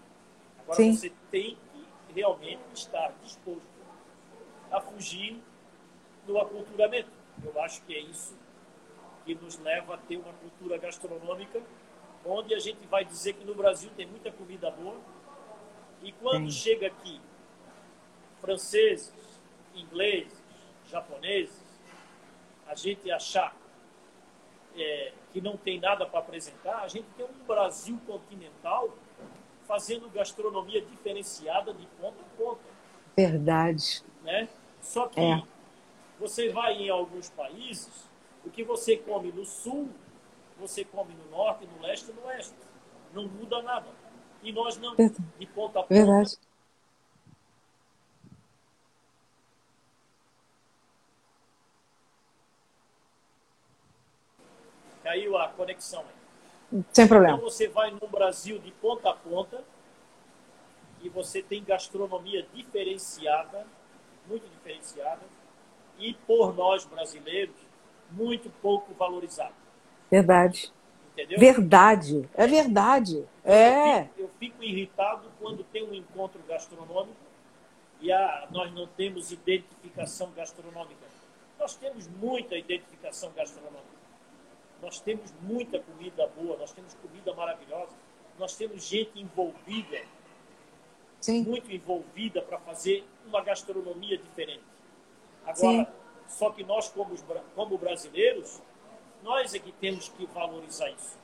Agora Sim. você tem que realmente estar disposto a fugir do aculturamento. Eu acho que é isso que nos leva a ter uma cultura gastronômica onde a gente vai dizer que no Brasil tem muita comida boa e quando Tem. chega aqui franceses, ingleses, japoneses, a gente achar é, que não tem nada para apresentar, a gente tem um Brasil continental fazendo gastronomia diferenciada de ponta a ponta. verdade. Né? Só que É. você vai em alguns países, o que você come no sul, você come no norte, no leste e no oeste. Não muda nada. E nós não, Verdade. de ponta a ponta. Verdade. Caiu a conexão aí. Sem Então problema. você vai no Brasil de ponta a ponta e você tem gastronomia diferenciada, muito diferenciada, e por nós brasileiros, muito pouco valorizada. Verdade. Entendeu? Verdade. É verdade. É. Eu fico, eu fico irritado quando tem um encontro gastronômico e a, nós não temos identificação gastronômica. Nós temos muita identificação gastronômica. Nós temos muita comida boa, nós temos comida maravilhosa, nós temos gente envolvida, Sim. muito envolvida para fazer uma gastronomia diferente. Agora, Sim. só que nós, como, como brasileiros, nós é que temos que valorizar isso.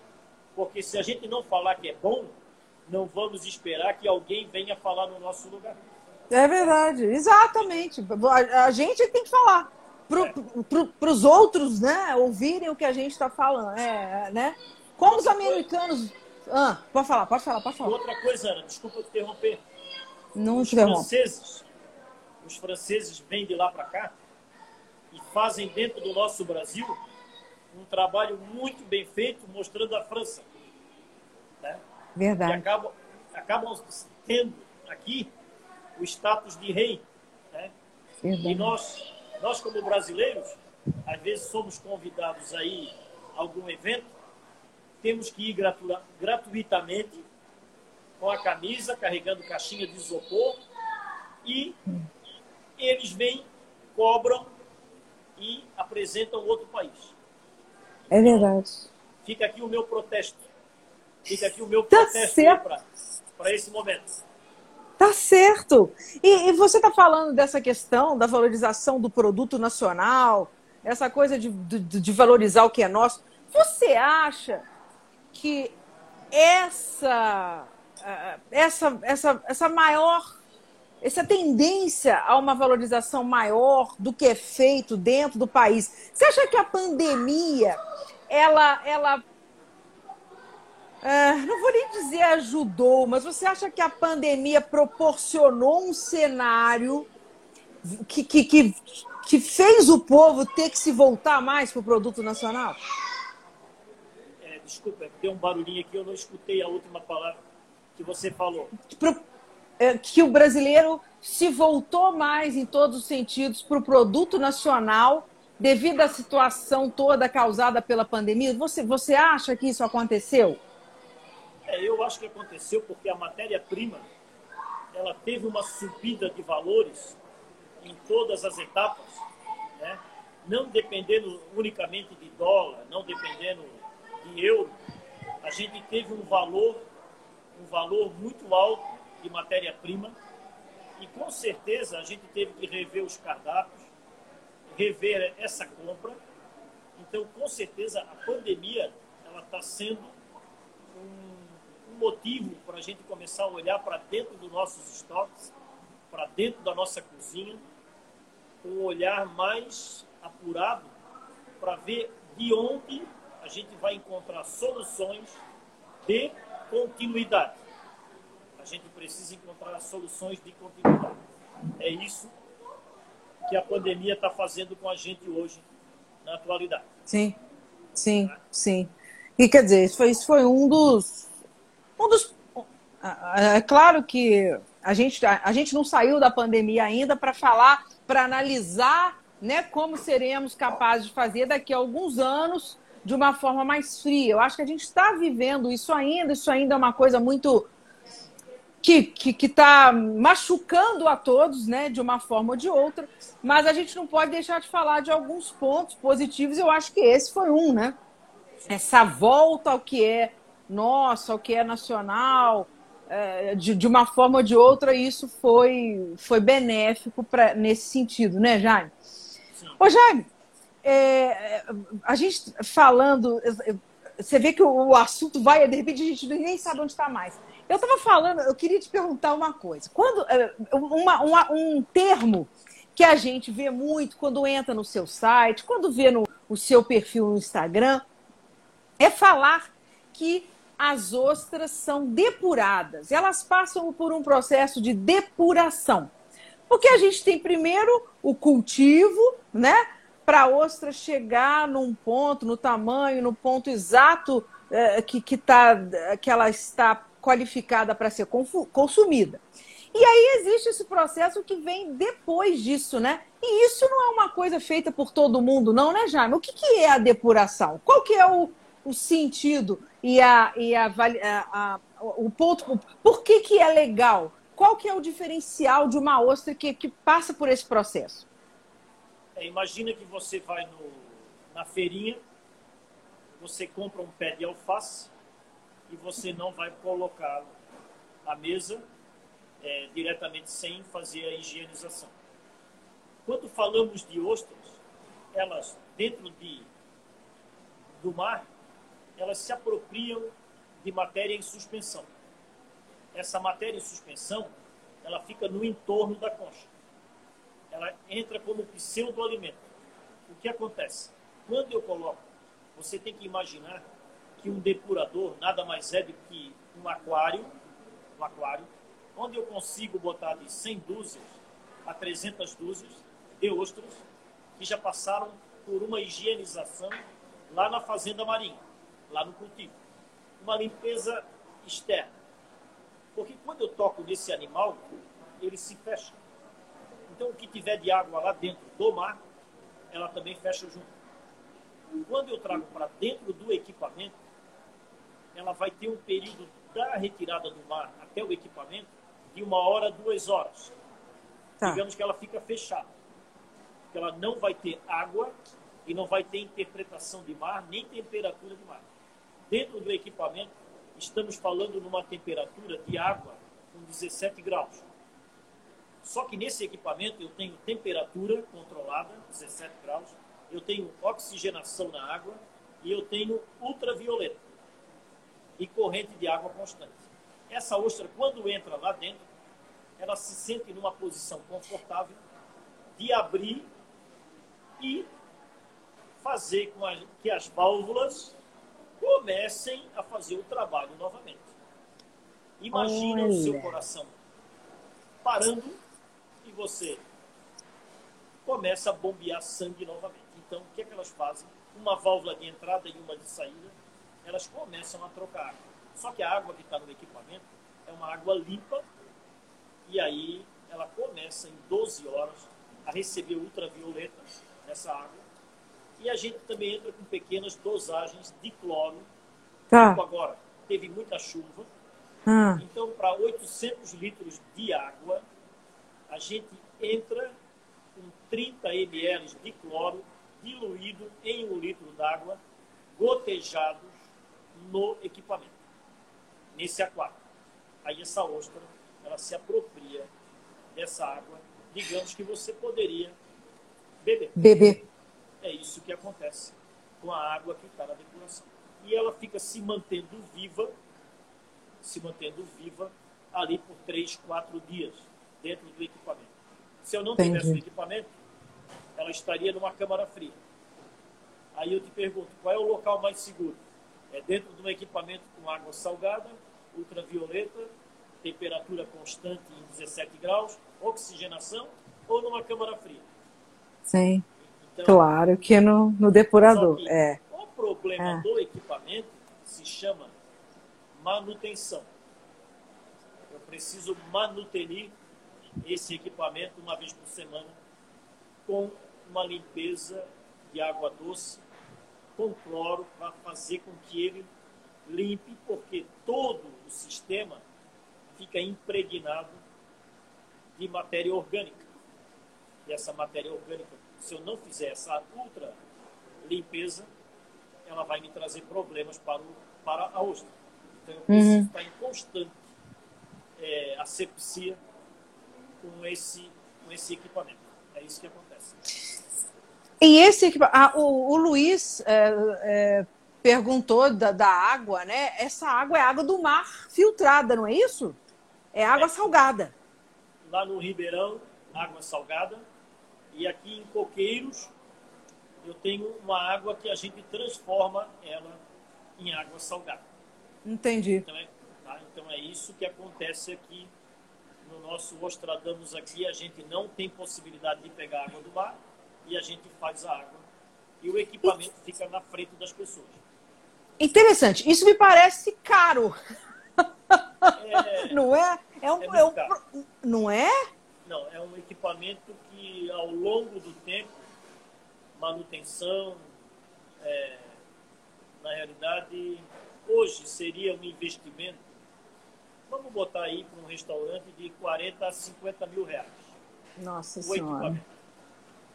Porque se a gente não falar que é bom, não vamos esperar que alguém venha falar no nosso lugar. É verdade. Exatamente. A gente tem que falar. Para os outros, né, ouvirem o que a gente está falando. É, né? Como os americanos. Ah, pode falar, pode falar, pode E falar. outra coisa, Ana, desculpa te interromper. Não os te franceses, os franceses vêm de lá para cá e fazem dentro do nosso Brasil um trabalho muito bem feito mostrando a França. Né? E Verdade. acabam, acabam tendo aqui o status de rei. Né? E verdade. nós, nós, como brasileiros, às vezes somos convidados aí a algum evento, temos que ir gratu- gratuitamente com a camisa, carregando caixinha de isopor, e eles vêm, cobram e apresentam outro país. É verdade. Fica aqui o meu protesto. Fica aqui o meu Tá protesto certo. para esse momento. Tá certo. E, e você está falando dessa questão da valorização do produto nacional, essa coisa de, de, de valorizar o que é nosso. Você acha que essa, eh, essa, essa, essa maior, essa tendência a uma valorização maior do que é feito dentro do país, você acha que a pandemia ela, ela é, não vou nem dizer ajudou, mas você acha que a pandemia proporcionou um cenário que, que, que, que fez o povo ter que se voltar mais para o produto nacional? É, desculpa, tem um barulhinho aqui, eu não escutei a última palavra que você falou. Pro- é, que o brasileiro se voltou mais em todos os sentidos para o produto nacional devido à situação toda causada pela pandemia? Você, você acha que isso aconteceu? É, eu acho que aconteceu porque a matéria-prima ela teve uma subida de valores em todas as etapas, né? não dependendo unicamente de dólar, não dependendo de euro, a gente teve um valor, um valor muito alto de matéria-prima e com certeza a gente teve que rever os cardápios, rever essa compra. Então, com certeza, a pandemia ela está sendo motivo para a gente começar a olhar para dentro dos nossos estoques, para dentro da nossa cozinha, com um olhar mais apurado para ver de onde a gente vai encontrar soluções de continuidade. A gente precisa encontrar soluções de continuidade. É isso que a pandemia está fazendo com a gente hoje, na atualidade. Sim, sim, sim. E quer dizer, isso foi, isso foi um dos. Um dos é claro que a gente, a, gente não saiu da pandemia ainda para falar, para analisar né, como seremos capazes de fazer daqui a alguns anos de uma forma mais fria. Eu acho que a gente está vivendo isso ainda, isso ainda é uma coisa muito que está tá machucando a todos, né, de uma forma ou de outra, mas a gente não pode deixar de falar de alguns pontos positivos, eu acho que esse foi um, né? Essa volta ao que é nosso, ao que é nacional, é, de, de uma forma ou de outra, isso foi, foi benéfico pra, nesse sentido, né, Jaime? Sim. Ô, Jaime, é, a gente falando, você vê que o assunto vai, de repente a gente nem sabe onde está mais. Eu estava falando, eu queria te perguntar uma coisa. Quando é, uma, uma, um termo que a gente vê muito quando entra no seu site, quando vê no o seu perfil no Instagram, é falar que as ostras são depuradas. Elas passam por um processo de depuração. Porque a gente tem primeiro o cultivo, né? Para a ostra chegar num ponto, no tamanho, no ponto exato é, que, que, tá, que ela está qualificada para ser consumida. E aí existe esse processo que vem depois disso, né? E isso não é uma coisa feita por todo mundo, não, né, Jaime? O que, que é a depuração? Qual que é o, o sentido e, a, e a, a, a, o ponto? Por que, que é legal? Qual que é o diferencial de uma ostra que, que passa por esse processo? É, imagina que você vai no, na feirinha, você compra um pé de alface, e você não vai colocá-lo na mesa é, diretamente sem fazer a higienização. Quando falamos de ostras, elas dentro de, do mar, elas se apropriam de matéria em suspensão. Essa matéria em suspensão, ela fica no entorno da concha. Ela entra como pseudo-alimento. O que acontece? Quando eu coloco, você tem que imaginar que um depurador nada mais é do que um aquário, um aquário, onde eu consigo botar de 100 dúzias a 300 dúzias de ostras que já passaram por uma higienização lá na fazenda marinha, lá no cultivo. Uma limpeza externa. Porque quando eu toco nesse animal, ele se fecha. Então, o que tiver de água lá dentro do mar, ela também fecha junto. Quando eu trago para dentro do equipamento, ela vai ter um período da retirada do mar até o equipamento de uma hora, duas horas. Tá. Digamos que ela fica fechada. Ela não vai ter água e não vai ter interpretação de mar, nem temperatura de mar. Dentro do equipamento, estamos falando numa temperatura de água com 17 graus. Só que nesse equipamento eu tenho temperatura controlada, 17 graus, eu tenho oxigenação na água e eu tenho ultravioleta e corrente de água constante. Essa ostra, quando entra lá dentro, ela se sente numa posição confortável de abrir e fazer com que as válvulas comecem a fazer o trabalho novamente. Imagina Olha. o seu coração parando e você começa a bombear sangue novamente. Então, o que, é que elas fazem? Uma válvula de entrada e uma de saída elas começam a trocar água. Só que a água que está no equipamento é uma água limpa e aí ela começa em 12 horas a receber ultravioleta nessa água. E a gente também entra com pequenas dosagens de cloro. Tá. Tipo agora, teve muita chuva. Ah. Então, para 800 litros de água, a gente entra com 30 ml de cloro diluído em um litro d'água, gotejado no equipamento, nesse aquário. Aí essa ostra, ela se apropria dessa água, digamos que você poderia beber. Beber. É isso que acontece com a água que está na depuração. E ela fica se mantendo viva, se mantendo viva ali por três, quatro dias dentro do equipamento. Se eu não Entendi. tivesse o equipamento, ela estaria numa câmara fria. Aí eu te pergunto, qual é o local mais seguro? é dentro de um equipamento com água salgada, ultravioleta temperatura constante em 17 graus, oxigenação ou numa câmara fria. Sim. Então, Claro que no, no depurador. que É. o problema É. do equipamento se chama manutenção. Eu preciso manutenir esse equipamento uma vez por semana com uma limpeza de água doce com cloro para fazer com que ele limpe, porque todo o sistema fica impregnado de matéria orgânica. E essa matéria orgânica, se eu não fizer essa ultra limpeza, ela vai me trazer problemas para, o, para a ostra. Então eu preciso estar em constante eh, asepsia com esse, com esse equipamento. É isso que acontece. E esse ah, o, o Luiz é, é, perguntou da, da água, né? Essa água é água do mar filtrada, não é isso? É água É. salgada. Lá no Ribeirão, água salgada. E aqui em Coqueiros, eu tenho uma água que a gente transforma ela em água salgada. Entendi. Então é, tá? então é isso que acontece aqui no nosso Ostradamus aqui. A gente não tem possibilidade de pegar água do mar e a gente faz a água. E o equipamento fica na frente das pessoas. Interessante. Isso me parece caro, É, não é? É um, É é um não é? Não, é um equipamento que ao longo do tempo, manutenção, é, na realidade, hoje seria um investimento, vamos botar aí para um restaurante de 40 a 50 mil reais. Nossa O senhora. equipamento.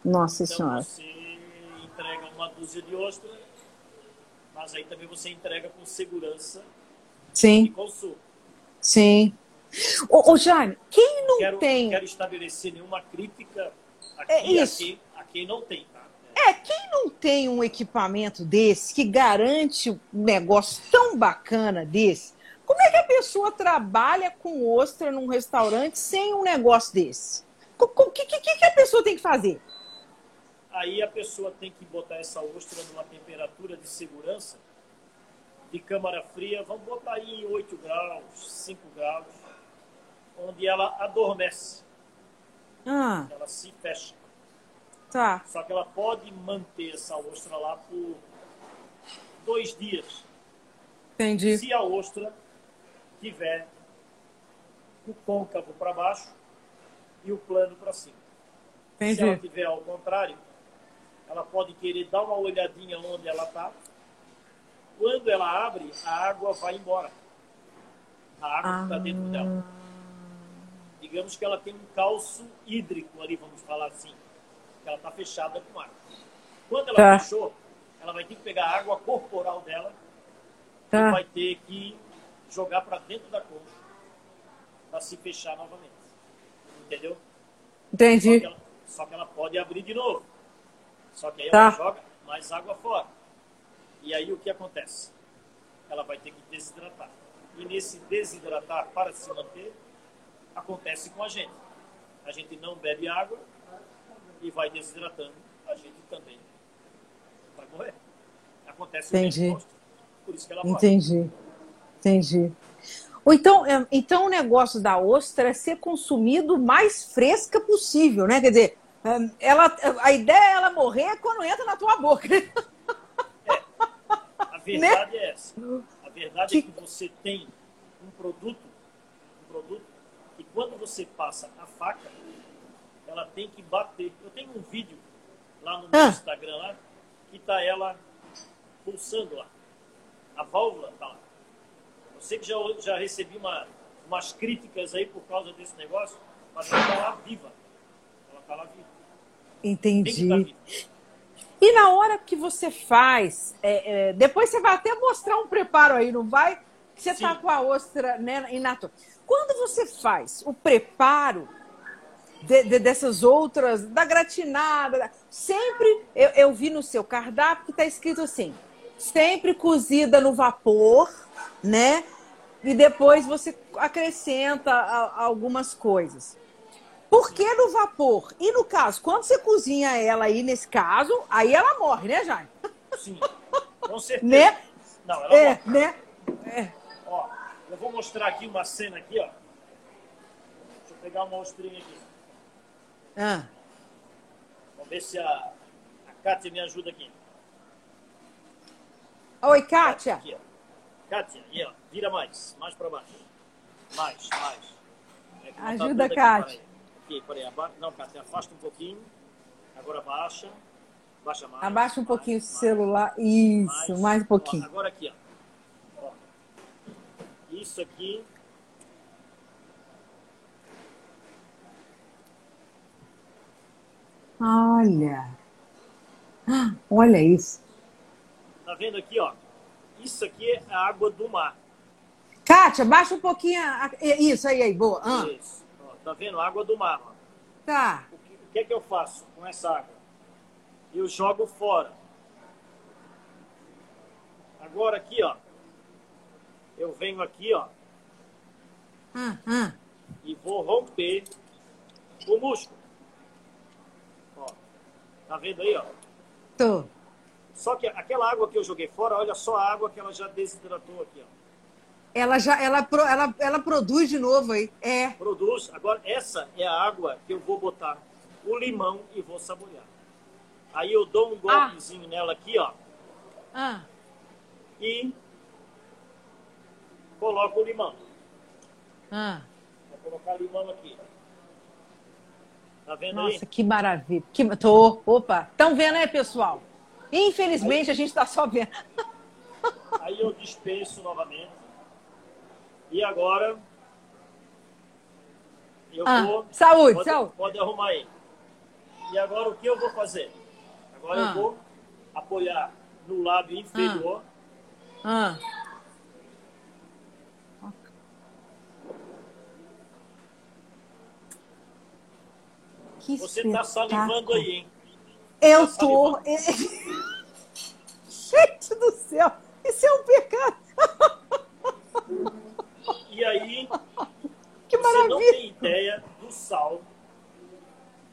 Nossa Então senhora. você entrega uma dúzia de ostra, mas aí também você entrega com segurança e Sim, consumo. sim. Ô, ô Jaime, quem não Quero, tem. quero estabelecer nenhuma crítica aqui É a, isso. quem, a quem não tem, tá? É, quem não tem um equipamento desse que garante um negócio tão bacana desse, como é que a pessoa trabalha com ostra num restaurante sem um negócio desse? O que, que, que a pessoa tem que fazer? Aí a pessoa tem que botar essa ostra numa temperatura de segurança de câmara fria, vamos botar aí em 8 graus, 5 graus, onde ela adormece, Ah, ela se fecha. tá. Só que ela pode manter essa ostra lá por dois dias, Entendi. se a ostra tiver o côncavo para baixo e o plano para cima. Se ela tiver ao contrário, ela pode querer dar uma olhadinha onde ela está. Quando ela abre, a água vai embora. A água está Ah. dentro dela. Digamos que ela tem um calço hídrico ali, vamos falar assim. Que ela está fechada com água. Quando ela Tá. fechou, ela vai ter que pegar a água corporal dela e Tá. vai ter que jogar para dentro da concha para se fechar novamente. Entendeu? Só que, Entendi. ela, só que ela pode abrir de novo. Só que aí Tá. ela joga mais água fora. E aí o que acontece? Ela vai ter que desidratar. E nesse desidratar, para se manter, acontece com a gente. A gente não bebe água e vai desidratando. A gente também vai morrer. Acontece Entendi. Por isso que ela morre. Entendi. Entendi. Ou então, é, então o negócio da ostra é ser consumido o mais fresca possível, né? Quer dizer, é, ela, a ideia é ela morrer quando entra na tua boca. né? A verdade é essa. A verdade é que você tem um produto, um produto, quando você passa a faca, ela tem que bater. Eu tenho um vídeo lá no meu Ah. Instagram lá, que tá ela pulsando lá. A válvula tá lá. Eu sei que já, já recebi uma, umas críticas aí por causa desse negócio, mas ela tá lá viva. Ela tá lá viva. Tem que Entendi. estar viva. E na hora que você faz, é, é, depois você vai até mostrar um preparo aí, não vai? Você tá Sim. com a ostra né, in natura. Quando você faz o preparo de- de- dessas outras, da gratinada, da- sempre eu, eu vi no seu cardápio que está escrito assim: sempre cozida no vapor, né? E depois você acrescenta a- algumas coisas. Por que no vapor? E no caso, quando você cozinha ela aí, nesse caso, aí ela morre, né, Jaime? Sim, com certeza. Né? Não, ela É, morre. né? Ó, eu vou mostrar aqui uma cena aqui, ó. Vou pegar uma ostrinha aqui. Ah, Vamos ver se a, a Kátia me ajuda aqui. Oi, Kátia. Aqui, ó. Kátia, aí, ó. Vira mais. Mais para baixo. Mais, mais. É tá Ajuda, aqui, Kátia. Aqui, peraí. Aba... Não, Kátia, afasta um pouquinho. Agora baixa. Baixa mais. Abaixa um pouquinho o mais, celular. Isso, mais um pouquinho. agora aqui, ó. Isso aqui. Olha. Olha isso. Tá vendo aqui, ó? Isso aqui é a água do mar. Kátia, baixa um pouquinho. a- Isso, aí, aí, boa. Ah, Isso. Ó, tá vendo? Água do mar. ó. tá. O que, o que é que eu faço com essa água? Eu jogo fora. Agora aqui, ó. Eu venho aqui, ó, Ah, ah. e vou romper o músculo. Ó. Tá vendo aí, ó? Tô. Só que aquela água que eu joguei fora, olha só a água que ela já desidratou aqui, ó. Ela já ela, ela, ela produz de novo aí. É. Produz. Agora, essa é a água que eu vou botar o limão e vou saborear. Aí eu dou um golpezinho nela aqui, ó, Ah. e coloco o limão. Ah. Vou colocar limão aqui. Tá vendo aí? Nossa, que maravilha. Que... Tô. Opa. Estão vendo aí, pessoal? Infelizmente, a gente está só vendo. Aí eu dispenso novamente. E agora eu Ah, vou. saúde, pode, saúde. pode arrumar aí. E agora o que eu vou fazer? Agora Ah. eu vou apoiar no lábio inferior. Ah. Que Você está salivando espetáculo. aí, hein? Eu Tá tô. Gente do céu, isso é um pecado. E aí Que você não maravilha. tem ideia do sal,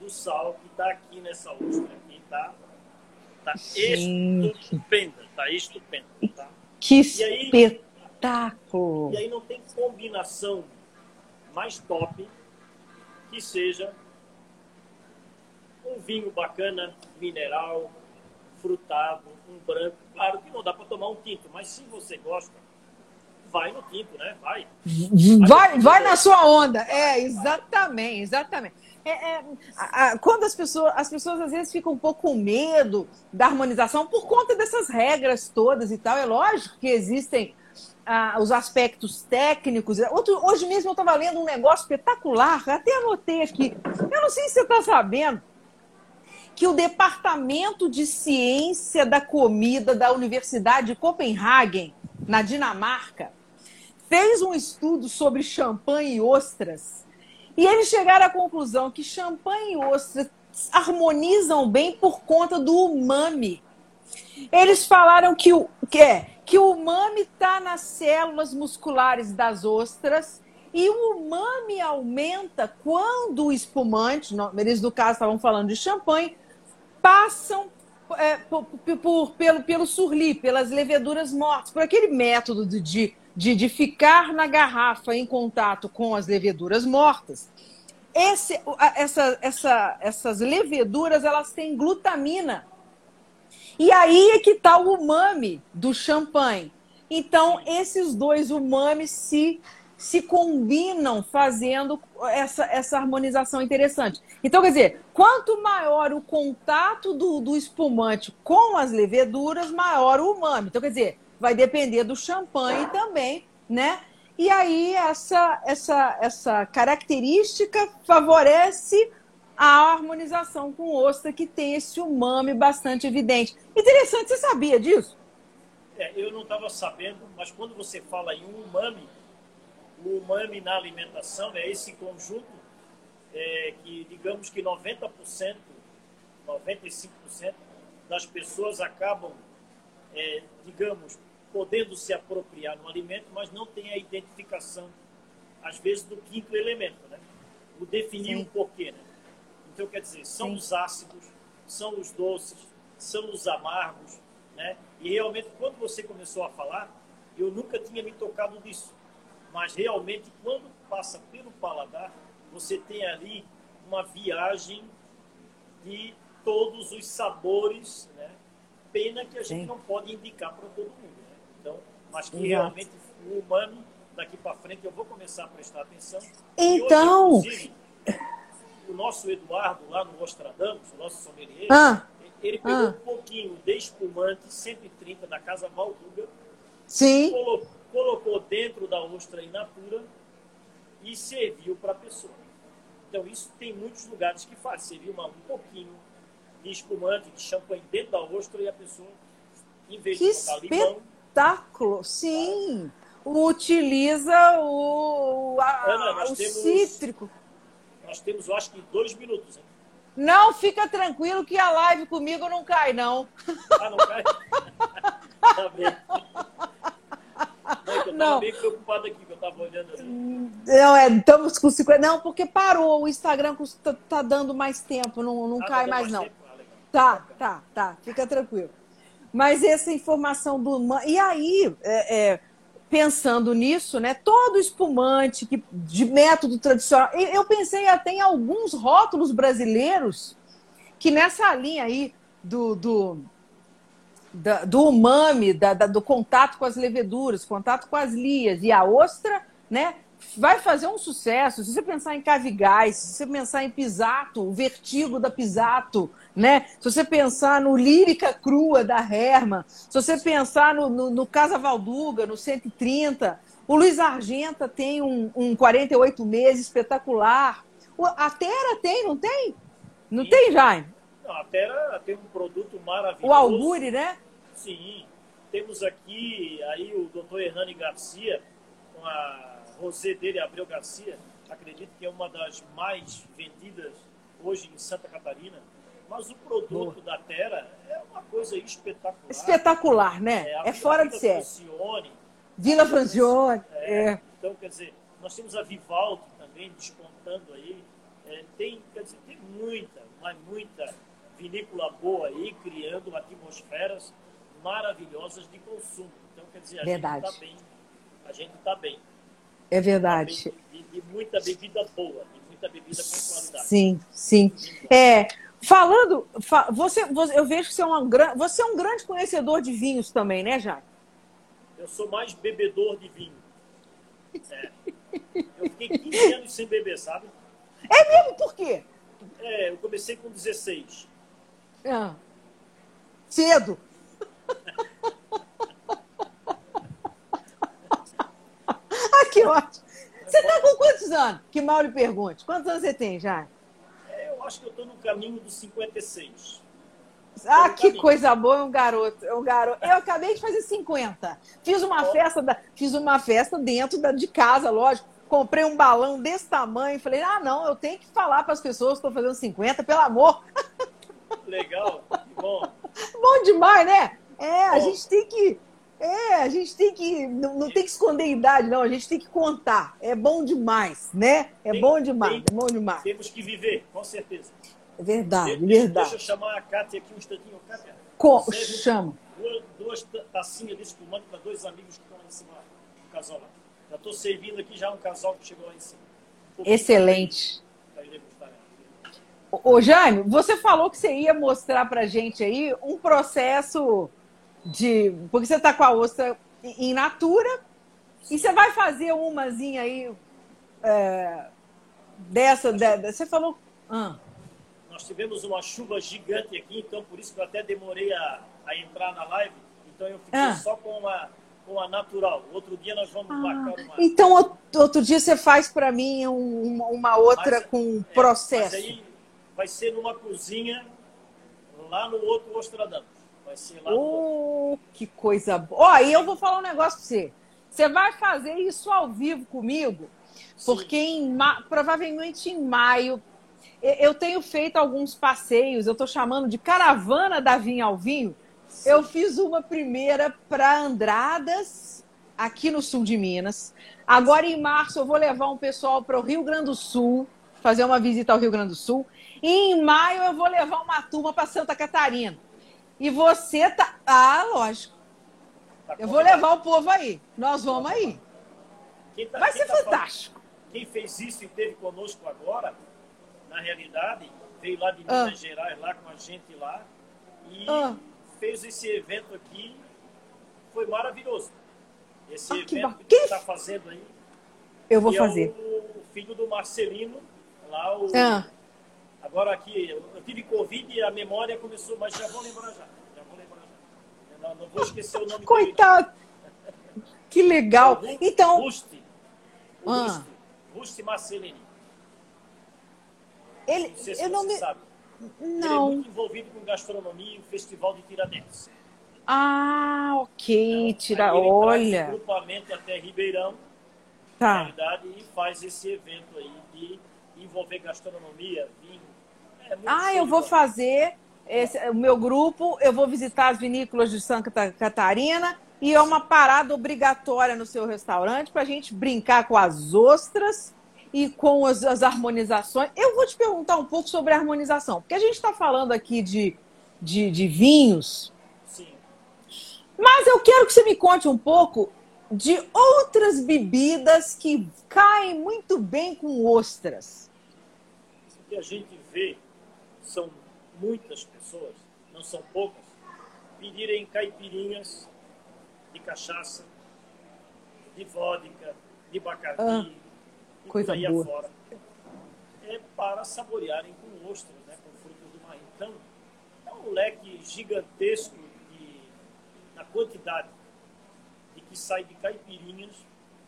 do sal que está aqui nessa ostra. Aqui tá, tá estupenda, tá estupenda, tá? Que E aí- espetáculo. E aí não tem combinação mais top que seja um vinho bacana, mineral, frutado, um branco. Claro que não dá para tomar um tinto, mas se você gosta, vai no tinto, né? Vai. Vai, vai na sua onda. É, exatamente, exatamente. É, é, a- a- quando as pessoas, as pessoas às vezes ficam um pouco com medo da harmonização por conta dessas regras todas e tal. É lógico que existem ah, os aspectos técnicos. Outro, hoje mesmo eu estava lendo um negócio espetacular, até anotei aqui. Eu não sei se você está sabendo que o Departamento de Ciência da Comida da Universidade de Copenhagen, na Dinamarca, fez um estudo sobre champanhe e ostras e eles chegaram à conclusão que champanhe e ostras harmonizam bem por conta do umami. Eles falaram que o que é que o umami está nas células musculares das ostras e o umami aumenta quando o espumante, eles no caso estavam falando de champanhe, passam é, por, por- pelo, pelo surli, pelas leveduras mortas, por aquele método de, de, de, ficar na garrafa em contato com as leveduras mortas. Esse, essa, essa, essas leveduras elas têm glutamina. E aí é que está o umami do champanhe. Então, esses dois umamis se, se combinam fazendo essa, essa harmonização interessante. Então, quer dizer, quanto maior o contato do, do espumante com as leveduras, maior o umami. Então, quer dizer, vai depender do champanhe também, né? E aí, essa, essa, essa característica favorece a harmonização com ostra, que tem esse umami bastante evidente. Interessante, você sabia disso? É, eu não estava sabendo, mas quando você fala em umami, o umami na alimentação é esse conjunto é, que, digamos que 90%, 95% das pessoas acabam, é, digamos, podendo se apropriar no alimento, mas não tem a identificação, às vezes, do quinto elemento, né? O definir Sim. o porquê, né? Então, quer dizer, são Sim. os ácidos, são os doces, são os amargos, né? E realmente, quando você começou a falar, eu nunca tinha me tocado disso. Mas realmente, quando passa pelo paladar, você tem ali uma viagem de todos os sabores, né? Pena que a gente Sim. não pode indicar para todo mundo, né? Então, mas que Exato. realmente o humano daqui para frente eu vou começar a prestar atenção. Então, hoje, inclusive, o nosso Eduardo lá no Nostradamus, o nosso sommelier, Ah. ele pegou Ah. um pouquinho de espumante 130 da Casa Valduga, sim, colo- colocou dentro da ostra in natura e serviu para a pessoa. Então, isso tem muitos lugares que faz. Serviu uma- um pouquinho de espumante, de champanhe dentro da ostra e a pessoa, em vez Que de botar limão, espetáculo. Sim, utiliza o, a- Ana, o temos- cítrico. nós temos, eu acho que, dois minutos. Hein? Não, fica tranquilo que a live comigo não cai, não. Ah, não cai? tá bem. Não, preocupado aqui, que eu estava olhando ali. Não, é, estamos com 50. Não, porque parou. O Instagram tá, tá dando mais tempo, não, não Ah, cai deu mais, não. tempo? Tá, tá, tá. Fica tranquilo. Mas essa informação do. E aí, é, é, pensando nisso, né? Todo espumante que, de método tradicional. Eu pensei até em alguns rótulos brasileiros que nessa linha aí do. do da- do umami, da- da- do contato com as leveduras, contato com as lias e a ostra, né? Vai fazer um sucesso. Se você pensar em Cavigás, se você pensar em Pisato, o vertigo da Pisato, né? Se você pensar no Lírica Crua da Herman, se você pensar no, no, no Casa Valduga, no 130, o Luiz Argenta tem um, um 48 meses espetacular. O- A Terra tem, não tem? Não tem, Jaime? Não, a Terra tem um produto maravilhoso. O Augure, né? Sim. Temos aqui aí o doutor Hernani Garcia, com a rosé dele, Abreu Garcia. Acredito que é uma das mais vendidas hoje em Santa Catarina. Mas o produto da Terra é uma coisa espetacular. Espetacular, né? a É fora de série. Francione, Vila Francione. é, É. Então, quer dizer, nós temos a Vivaldi também despontando aí. É, tem, quer dizer, tem muita, mas muita vinícola boa aí, criando atmosferas maravilhosas de consumo. Então, quer dizer, a Verdade. gente está bem. A gente está bem. É Tá verdade. bem de, de muita bebida boa, de muita bebida com qualidade. Sim, sim. É, falando, fa- você, você- eu vejo que você é, uma, você é um grande conhecedor de vinhos também, né, Jaime? Eu sou mais bebedor de vinho. É. Eu fiquei 15 anos sem beber, sabe? Por quê? É, eu comecei com 16. Ah. Cedo. ah, que ótimo. Você tá com quantos anos? Que mal lhe pergunte. Quantos anos você tem, Jaime? É, eu acho que eu estou no caminho dos 56. Ah, que coisa boa, é um garoto, é um garoto. Eu acabei de fazer 50. Fiz uma festa, da- fiz uma festa dentro da- de casa, lógico. Comprei um balão desse tamanho, falei: "Ah, não, eu tenho que falar para as pessoas que estou fazendo 50, pelo amor". Legal, que bom. Bom demais, né? É, a gente tem que é, a gente tem que não, não tem que esconder a idade, não, a gente tem que contar. É bom demais, né? É Tem- bom demais, tem- é bom demais. Temos que viver, com certeza. É verdade, De- deixa, verdade. deixa eu chamar a Kátia aqui um instantinho. Kátia, Co- serve chama. Duas, duas ta- tacinhas de espumante para dois amigos que estão lá em cima, um casal lá. Já estou servindo aqui já um casal que chegou lá em cima. Um Excelente. pra ele degustar, né? Ô, Jaime, você falou que você ia mostrar pra gente aí um processo de. Porque você tá com a ostra em natura e você vai fazer umazinha aí é, dessa, de- de- Você falou. Ah, Nós tivemos uma chuva gigante aqui, então por isso que eu até demorei a, a entrar na live. Então eu fiquei Ah. só com a, com a natural. Outro dia nós vamos marcar uma. então, outro- dia você faz pra mim um- uma, uma outra Mas- com é, processo. Mas aí vai ser numa cozinha lá no outro Ostradamus. Vai ser lá no. Oh, que coisa boa. Ó, e eu vou falar um negócio pra você. Você vai fazer isso ao vivo comigo? Porque em ma- provavelmente em maio eu tenho feito alguns passeios, eu estou chamando de caravana da vinha ao vinho. Eu fiz uma primeira para Andradas, aqui no sul de Minas. Agora em março eu vou levar um pessoal para o Rio Grande do Sul, fazer uma visita ao Rio Grande do Sul. E em maio eu vou levar uma turma para Santa Catarina. E você tá. Ah, lógico. Tá Eu vou levar o povo aí. Nós vamos aí. Tá- Vai ser tá fantástico. quem fez isso e esteve conosco agora, na realidade, veio lá de Ah. Minas Gerais, lá com a gente lá, e Ah. fez esse evento aqui. Foi maravilhoso. Esse Ah, evento que que- você está fazendo aí. Eu vou fazer. É o filho do Marcelino, lá o. Agora aqui, eu, tive Covid e a memória começou, mas já vou lembrar já. Já vou lembrar já. Não, não vou esquecer o nome. Coitado. Que legal. Então, Rusti. Ah. Rusti. Rusti Marcelini. ele, Não sei se eu não me. sabe. Ele é Não. muito envolvido com gastronomia e o Festival de Tiradentes. Ah, ok. Tira. Traz um Olha. grupamento até Ribeirão, na Tá. realidade, e faz esse evento aí de envolver gastronomia. É Ah, eu vou fazer esse, o meu grupo, eu vou visitar as vinícolas de Santa Catarina e é uma parada obrigatória no seu restaurante para a gente brincar com as ostras e com as, as harmonizações. Eu vou te perguntar um pouco sobre a harmonização, porque a gente está falando aqui de, de, de vinhos, Sim. mas eu quero que você me conte um pouco de outras bebidas que caem muito bem com ostras. O que a gente vê são muitas pessoas, não são poucas, pedirem caipirinhas de cachaça, de vodka, de bacardi, Ah, e coisa por aí boa. afora. É para saborearem com ostras, né, com frutos do mar. Então, é um leque gigantesco de, na quantidade de que sai de caipirinhas,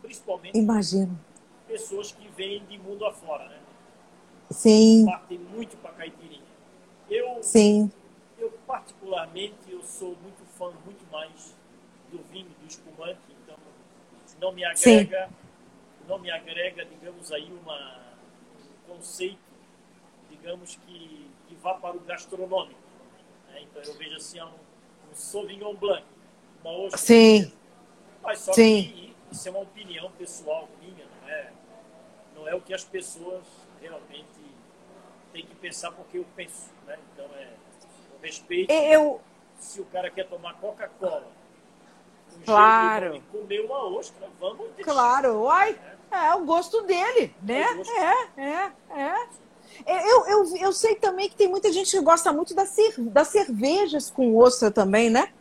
principalmente Imagino. pessoas que vêm de mundo afora, né? Sim, partem muito para caipirinha. Eu, sim. eu particularmente, eu sou muito fã muito mais do vinho, do espumante, então não me Sim. agrega, não me agrega, digamos aí, uma, um conceito, digamos que, que vá para o gastronômico. né? Então eu vejo assim, é um, um Sauvignon Blanc, uma ostra. Sim. Mas só Sim. que isso é uma opinião pessoal minha, não é, não é o que as pessoas realmente têm que pensar porque eu penso, né? Então é respeito Eu, se o cara quer tomar Coca-Cola. um Claro. de comer uma ostra, vamos deixar. claro, uai, é o gosto dele, né? É gosto. É, é, é. Eu, eu, eu sei também que tem muita gente que gosta muito das, das cervejas com ostra também, né?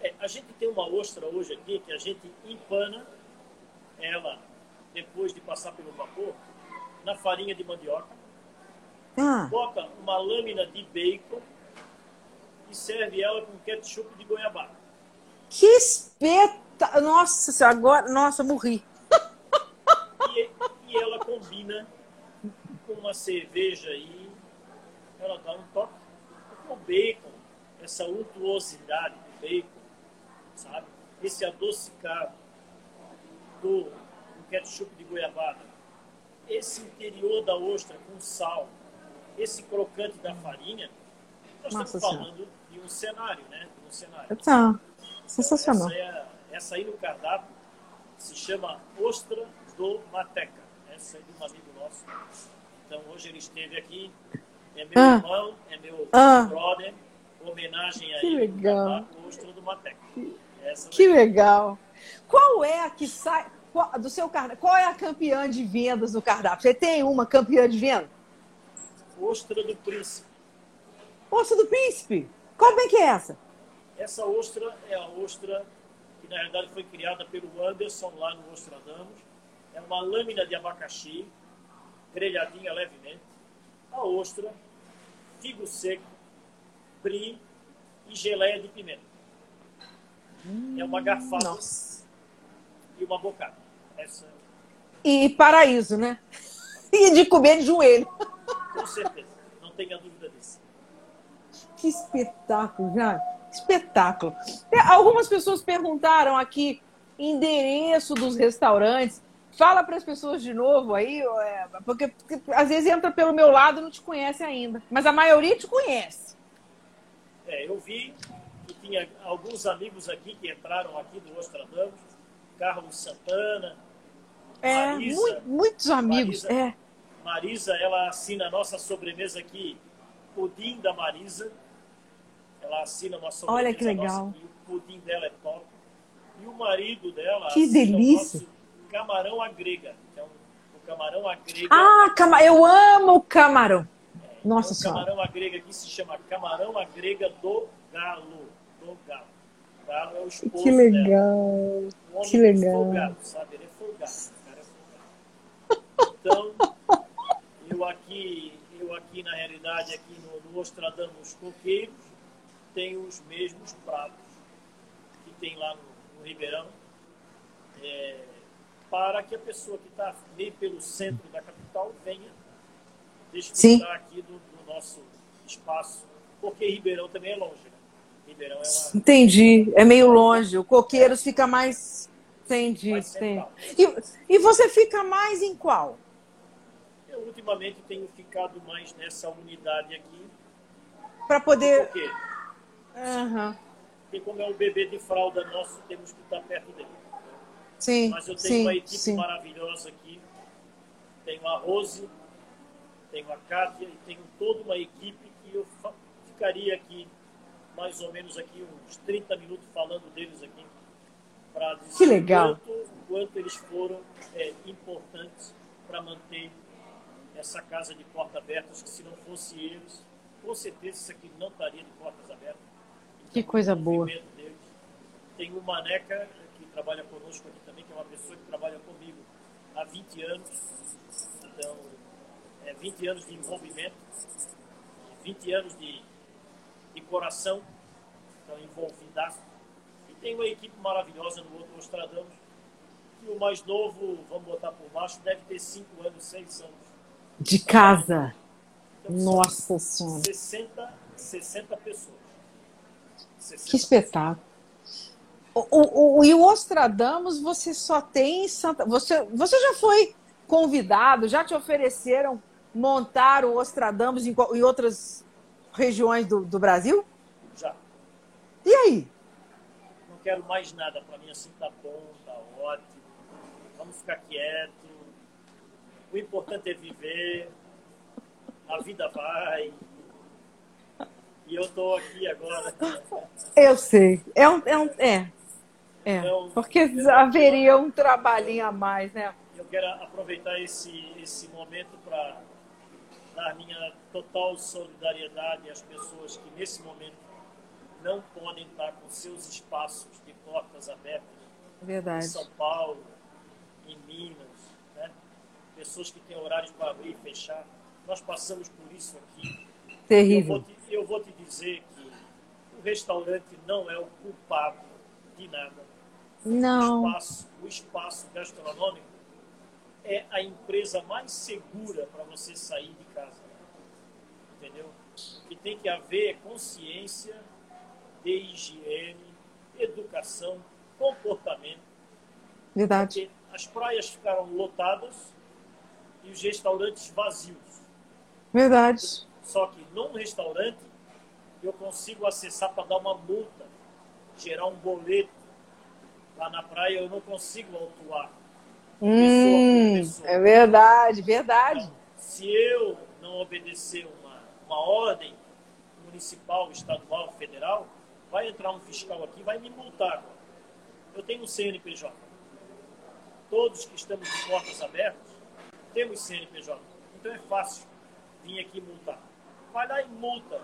É, a gente tem uma ostra hoje aqui que a gente empana ela depois de passar pelo vapor na farinha de mandioca, Ah, bota uma lâmina de bacon e serve ela com ketchup de goiabada. que espeta... Nossa, senhora, agora... Nossa, morri. E, e ela combina com uma cerveja aí, ela dá um toque com o bacon, essa untuosidade do bacon, sabe? Esse adocicado do, do ketchup de goiabada, esse interior da ostra com sal, esse crocante da farinha, nós Nossa estamos Senhora. falando de um cenário, né? Um cenário. Tá. Sensacional. Essa, é essa aí no cardápio se chama Ostra do Mateca. Essa é de um amigo nosso. Então hoje ele esteve aqui. É meu Ah. irmão, é meu Ah. brother. Homenagem a Que ele no legal. Ostra do Mateca. Essa Que legal. Qual é a que sai... qual- do seu cardápio? Qual é a campeã de vendas do cardápio? Você tem uma campeã de venda? Ostra do Príncipe. Ostra do Príncipe. Qual bem que é essa? Essa ostra é a ostra que na realidade foi criada pelo Anderson lá no Ostradamus. É uma lâmina de abacaxi, grelhadinha levemente. A ostra, figo seco, brie e geleia de pimenta. é uma garfada Nossa. e uma bocada. Essa, E paraíso, né? E de comer de joelho. com certeza. Não tenha dúvida disso. Que espetáculo, já. Espetáculo. É, Algumas pessoas perguntaram aqui endereço dos restaurantes. Fala para as pessoas de novo aí, é, porque, porque às vezes entra pelo meu lado e não te conhece ainda. Mas a maioria te conhece. É, eu vi que tinha alguns amigos aqui que entraram aqui do Ostradamus, Carlos Santana, É, Marisa. mui- muitos amigos. Marisa. É. Marisa, ela assina a nossa sobremesa aqui, pudim da Marisa. Ela assina uma sobremesa Olha que legal. nossa o pudim dela é top. E o marido dela Que assina delícia. o nosso camarão à grega, é um camarão à grega. Ah, cama... eu amo camarão. Nossa o Senhora. camarão à grega aqui se chama camarão à grega do galo. Do galo. O galo é o esposo Que dela. legal. O homem Que é legal. folgado, sabe? Ele é folgado. O cara é folgado. Então, eu aqui, eu aqui na realidade, aqui no, no Ostradamus Coqueiros, tenho os mesmos pratos que tem lá no, no Ribeirão, é, para que a pessoa que está meio pelo centro da capital venha desfrutar aqui do, do nosso espaço, porque Ribeirão também é longe. Né? Ribeirão é uma, Entendi. É meio longe. O Coqueiros fica mais. Entendi. entendi. E, e você fica mais em qual? Eu ultimamente tenho ficado mais nessa unidade aqui, Para poder. porque, Aham. porque como é o bebê de fralda nosso, temos que estar perto dele. Sim. Mas eu tenho sim, uma equipe sim. maravilhosa aqui. Tenho a Rose, tenho a Kátia e tenho toda uma equipe que eu ficaria aqui mais ou menos aqui uns 30 minutos falando deles aqui para dizer Que legal. quanto, quanto eles foram é, importantes para manter essa casa de portas abertas, que se não fosse eles, com certeza isso aqui não estaria de portas abertas. Que coisa boa. deles. Tem o Maneca, que trabalha conosco aqui também, que é uma pessoa que trabalha comigo há 20 anos. Então, é 20 anos de envolvimento, 20 anos de, de coração, então envolvidaço. E tem uma equipe maravilhosa no outro Nostradamus, que o mais novo, vamos botar por baixo, deve ter 5 anos, 6 anos. De casa. Então, Nossa Senhora. 60, 60 pessoas. 60 Que espetáculo. O, o, o, e o Ostradamus, você só tem em Santa. Você, você já foi convidado, já te ofereceram montar o Ostradamus em, em outras regiões do, do Brasil? Já. E aí? Não quero mais nada. Para mim, assim, tá bom, tá ótimo. Vamos ficar quieto. O importante é viver. A vida vai. E eu tô aqui agora. Eu sei. É um. É, um, é. é. Então, Porque haveria um trabalhinho a mais, né? Eu quero aproveitar esse, esse momento para dar minha total solidariedade às pessoas que, nesse momento, não podem estar com seus espaços de portas abertas em Verdade. São Paulo, em Minas? Pessoas que têm horários para abrir e fechar. Nós passamos por isso aqui. Eu vou, Terrível. te, eu vou te dizer que o restaurante não é o culpado de nada. Não. O, espaço, o espaço gastronômico é a empresa mais segura para você sair de casa. Entendeu? Que tem que haver consciência de higiene, educação, comportamento. Verdade. Porque as praias ficaram lotadas e os restaurantes vazios. Verdade. Só que num restaurante eu consigo acessar para dar uma multa, gerar um boleto. Lá na praia eu não consigo autuar. Hum, pessoa. é verdade, verdade. Então, se eu não obedecer uma, uma ordem municipal, estadual, federal, vai entrar um fiscal aqui e vai me multar. Eu tenho um CNPJ. Todos que estamos de portas abertas temos CNPJ. Então é fácil vir aqui multar. Vai lá e multa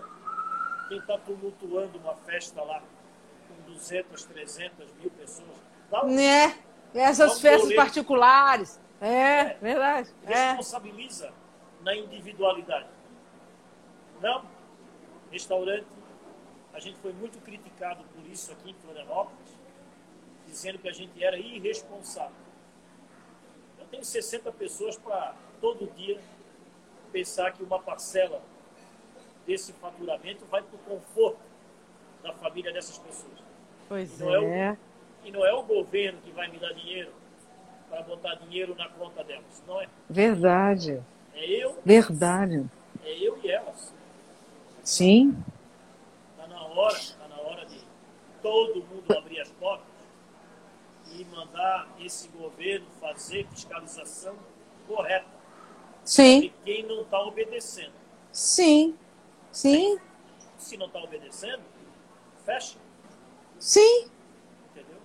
quem está tumultuando uma festa lá com 200, 300 mil pessoas. Dá um Né? Essas Vamos festas boleto. particulares. É, verdade. É. responsabiliza na individualidade. Não, restaurante, a gente foi muito criticado por isso aqui em Florianópolis, dizendo que a gente era irresponsável. Tenho 60 pessoas para todo dia pensar que uma parcela desse faturamento vai para o conforto da família dessas pessoas. Pois Não é é. o- E não é o governo que vai me dar dinheiro para botar dinheiro na conta delas. Não é. Verdade. É eu, Verdade. é eu e elas. Sim. Está na hora, está na hora de todo mundo abrir as portas e mandar esse governo fazer fiscalização correta Sim. de quem não está obedecendo. Sim. Sim. Se não está obedecendo, fecha, Sim. entendeu?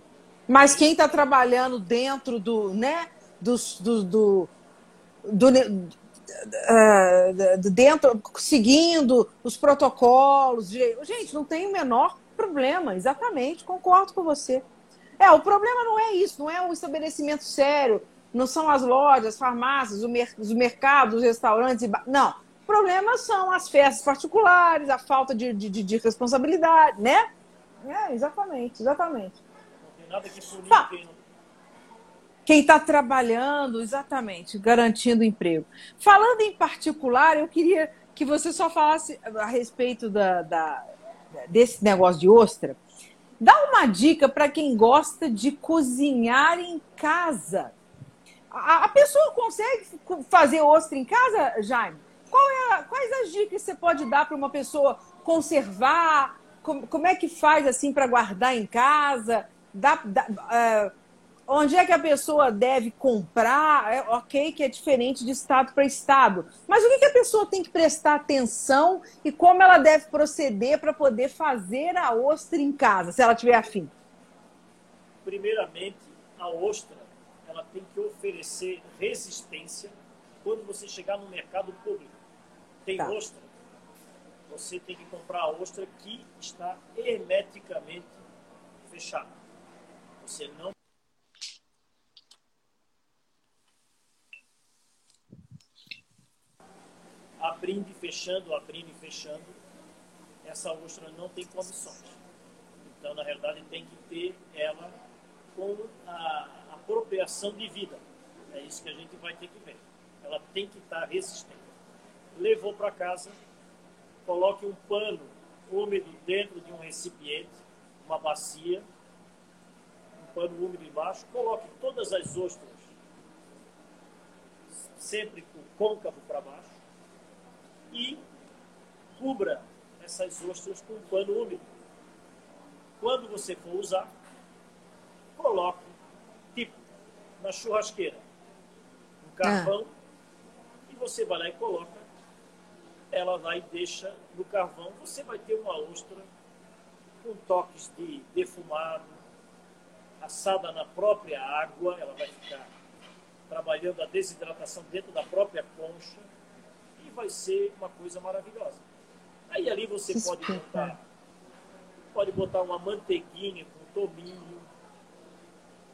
Mas quem está trabalhando dentro do, né, dos- do, do, do, uh, dentro, seguindo os protocolos. Gente, não tem o menor problema, exatamente, concordo com você. É, o problema não é isso, não é um estabelecimento sério, não são as lojas, as farmácias, os mercados, os restaurantes. E... Não. O problema são as festas particulares, a falta de, de, de responsabilidade, né? É, exatamente, exatamente. Não tem nada que punir quem não quem está trabalhando, exatamente, garantindo emprego. Falando em particular, eu queria que você só falasse a respeito da, da desse negócio de ostra. Dá uma dica para quem gosta de cozinhar em casa. A, a, pessoa consegue fazer ostra em casa, Jaime? É, quais as dicas que você pode dar para uma pessoa conservar? Como, como, é que faz assim para guardar em casa? Dá, dá uh, onde é que a pessoa deve comprar, é, ok, que é diferente de estado para estado. Mas o que, que a pessoa tem que prestar atenção e como ela deve proceder para poder fazer a ostra em casa, se ela tiver afim? Primeiramente, a ostra ela tem que oferecer resistência quando você chegar no mercado público. Tem tá. ostra, você tem que comprar a ostra que está hermeticamente fechada. Você não abrindo e fechando, abrindo e fechando, essa ostra não tem condições. Então, na realidade, tem que ter ela com a apropriação de vida. É isso que a gente vai ter que ver. Ela tem que estar resistente. Levou para casa, coloque um pano úmido dentro de um recipiente, uma bacia, um pano úmido embaixo, coloque todas as ostras sempre com côncavo para baixo e cubra essas ostras com um pano úmido. Quando você for usar, coloque, tipo, na churrasqueira, um carvão, ah. e você vai lá e coloca, ela vai e deixa no carvão, você vai ter uma ostra com toques de defumado, assada na própria água, ela vai ficar trabalhando a desidratação dentro da própria concha, vai ser uma coisa maravilhosa. Aí ali você pode botar, pode botar uma manteiguinha com tominho,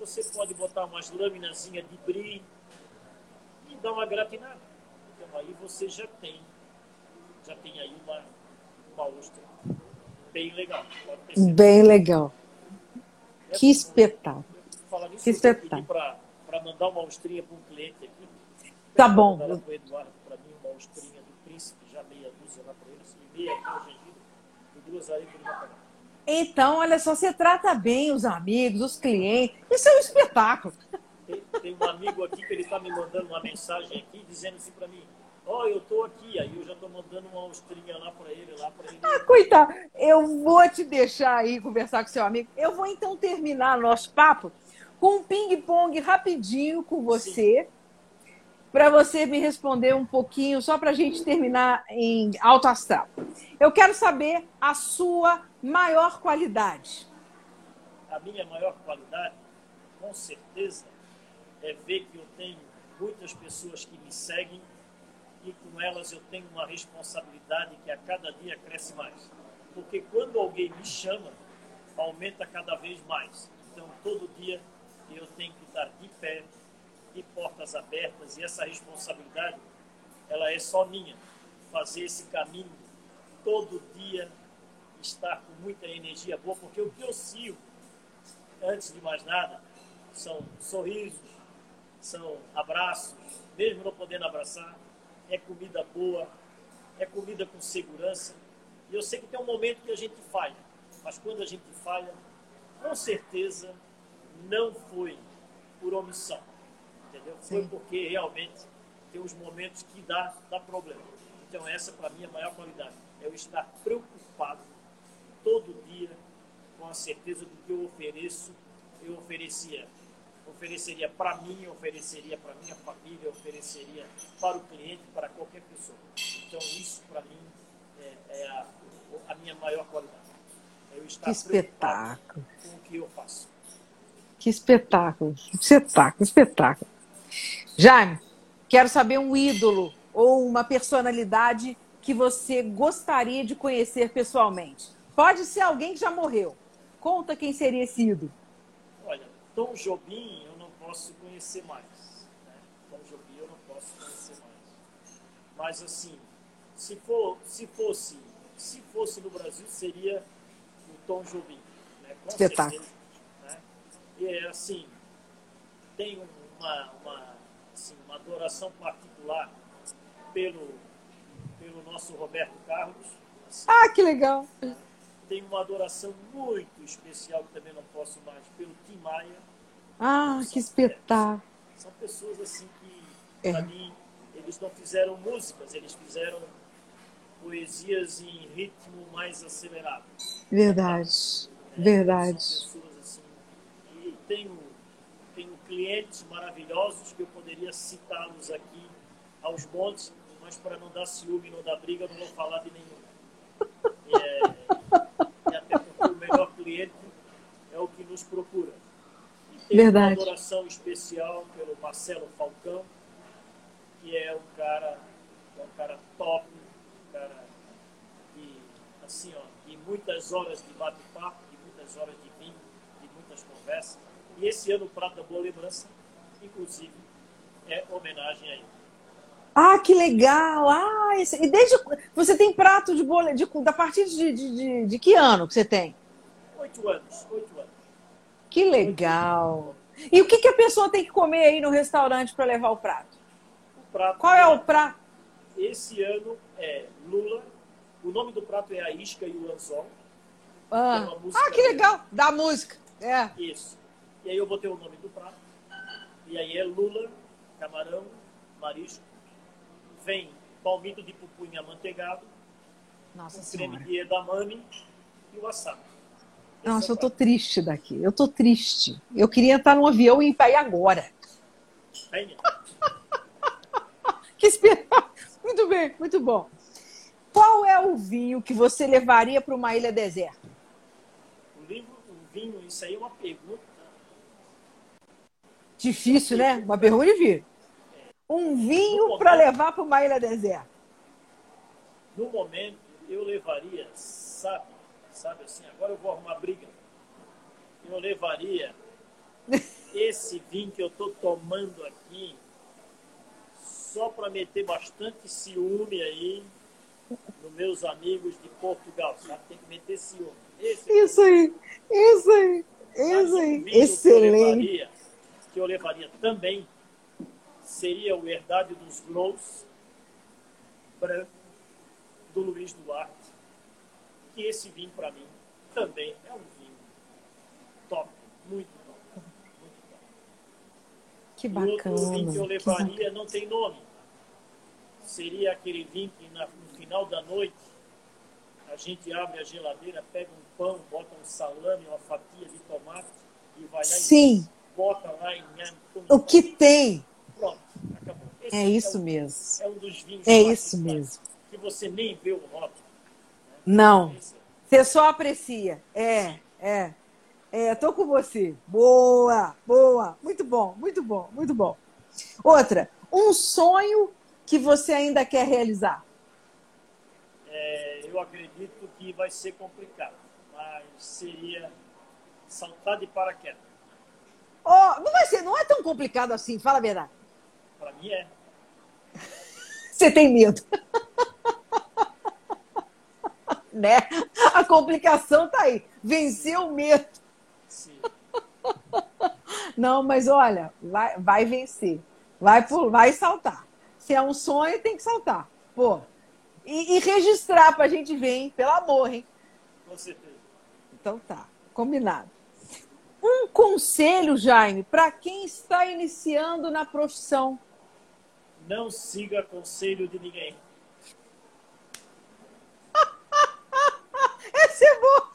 você pode botar umas lâminas de brie e dar uma gratinada. Então aí você já tem, já tem aí uma, uma ostra bem legal. Bem legal. É que espetáculo. que espetáculo. Para mandar uma ostrinha para um cliente aqui. Tá bom. Para o Eduardo, para mim, uma ostrinha príncipe, já meia dúzia e meia e duas. Então, olha só, você trata bem os amigos, os clientes. Isso é um espetáculo. Tem, tem um amigo aqui que ele está me mandando uma mensagem aqui, dizendo assim para mim, ó, oh, eu estou aqui, aí eu já estou mandando uma ostrinha lá para ele, lá para ele. Ah, coitado, eu vou te deixar aí conversar com seu amigo. Eu vou então terminar nosso papo com um ping-pong rapidinho com você. Sim para você me responder um pouquinho, só para a gente terminar em alto astral. Eu quero saber a sua maior qualidade. A minha maior qualidade, com certeza, é ver que eu tenho muitas pessoas que me seguem e com elas eu tenho uma responsabilidade que a cada dia cresce mais. Porque quando alguém me chama, aumenta cada vez mais. Então, todo dia eu tenho que estar de pé, e portas abertas e essa responsabilidade ela é só minha. Fazer esse caminho todo dia estar com muita energia boa porque o que eu sirvo antes de mais nada são sorrisos são abraços mesmo não podendo abraçar é comida boa é comida com segurança. E eu sei que tem um momento que a gente falha mas quando a gente falha com certeza não foi por omissão entendeu? Sim. Foi porque realmente tem uns momentos que dá, dá problema. Então essa para mim é a maior qualidade. É eu estar preocupado todo dia com a certeza do que eu ofereço, eu oferecia ofereceria para mim, ofereceria para minha família, ofereceria para o cliente, para qualquer pessoa. Então isso para mim é, é a, a, minha maior qualidade. É eu estar que espetáculo. com o que eu faço. Que espetáculo, espetáculo, espetáculo. Jaime, Quero saber um ídolo ou uma personalidade que você gostaria de conhecer pessoalmente. Pode ser alguém que já morreu. Conta quem seria esse ídolo. Olha, Tom Jobim eu não posso conhecer mais. Né? Tom Jobim eu não posso conhecer mais. Mas assim, se, for, se fosse se fosse no Brasil seria o Tom Jobim. Né? Com Espetáculo. certeza. Né? E é assim, tem uma, uma, assim, uma adoração particular pelo, pelo nosso Roberto Carlos. Assim, Ah, que legal. tem uma adoração muito especial, que também não posso mais, pelo Tim Maia. Ah, que espetáculo. São pessoas assim que, É. para mim, eles não fizeram músicas, eles fizeram poesias em ritmo mais acelerado. Verdade. né? Verdade. São pessoas assim. E tenho clientes maravilhosos que eu poderia citá-los aqui aos montes, mas para não dar ciúme, não dar briga, não vou falar de nenhum. E, é, e até porque o melhor cliente é o que nos procura. E tenho Verdade. uma adoração especial pelo Marcelo Falcão, que é um cara, é um cara top, um cara que, assim, ó, de muitas horas de bate-papo, de muitas horas de vinho, de muitas conversas. E esse ano, Prata Boa Lembrança, inclusive, é homenagem a ele. Ah, que legal! Ah, esse- e desde você tem prato de bola de, da partir de, de, de, de que ano que você tem? Oito anos, oito anos. Que legal! E o que, que a pessoa tem que comer aí no restaurante para levar o prato? O prato Qual é o prato? Esse ano é Lula. O nome do prato é a isca e o anzol. Ah, uma música ah, que legal! Da música. É. Isso. E aí eu botei o nome do prato. E aí é lula, camarão, marisco. Vem palmito de pupunha amanteigado, Nossa um creme Senhora. de edamame e o wasabi. Esse Nossa, é eu tô triste daqui. Eu tô triste. Eu queria estar num avião e ir para aí agora. Venha. Que espetáculo! Muito bem, muito bom. Qual é o vinho que você levaria para uma ilha deserta? O livro, o vinho, isso aí é uma pergunta. Difícil, né? Uma pergunta difícil. Um vinho para levar para uma ilha deserta. No momento, eu levaria, sabe, sabe assim, agora eu vou arrumar briga. Eu levaria esse vinho que eu tô tomando aqui só para meter bastante ciúme aí nos meus amigos de Portugal, sabe? Tem que meter ciúme. Esse Isso aí, isso aí, isso aí. Excelente. Que eu levaria também seria o Herdade dos Grous branco do Luiz Duarte. Que esse vinho, para mim, também é um vinho top, muito top. Muito top. Que E outro bacana. vinho que eu que bacana. levaria não tem nome. Seria aquele vinho que no final da noite a gente abre a geladeira, pega um pão, bota um salame, uma fatia de tomate e vai lá Sim, e bota lá em o que tem. Pronto, acabou. Esse É isso um, mesmo. É um dos vinhos É isso mesmo. Que você nem vê o rótulo. Não, Esse é. você só aprecia. É, é. É, tô com você. Boa, boa. Muito bom, muito bom, muito bom. Outra, um sonho que você ainda quer realizar. É, eu acredito que vai ser complicado, mas seria saltar de paraquedas. Oh, não vai ser, não é tão complicado assim, fala a verdade. Para mim é. Você tem medo. né? A complicação tá aí. Vencer o medo. Sim. Não, mas olha, vai, vai vencer. Vai, por, vai saltar. Se é um sonho, tem que saltar. Pô. E, e registrar pra gente ver, hein? Pelo amor, hein? Com certeza. Então tá, combinado. Um conselho, Jaime, para quem está iniciando na profissão. Não siga conselho de ninguém. Esse é bom.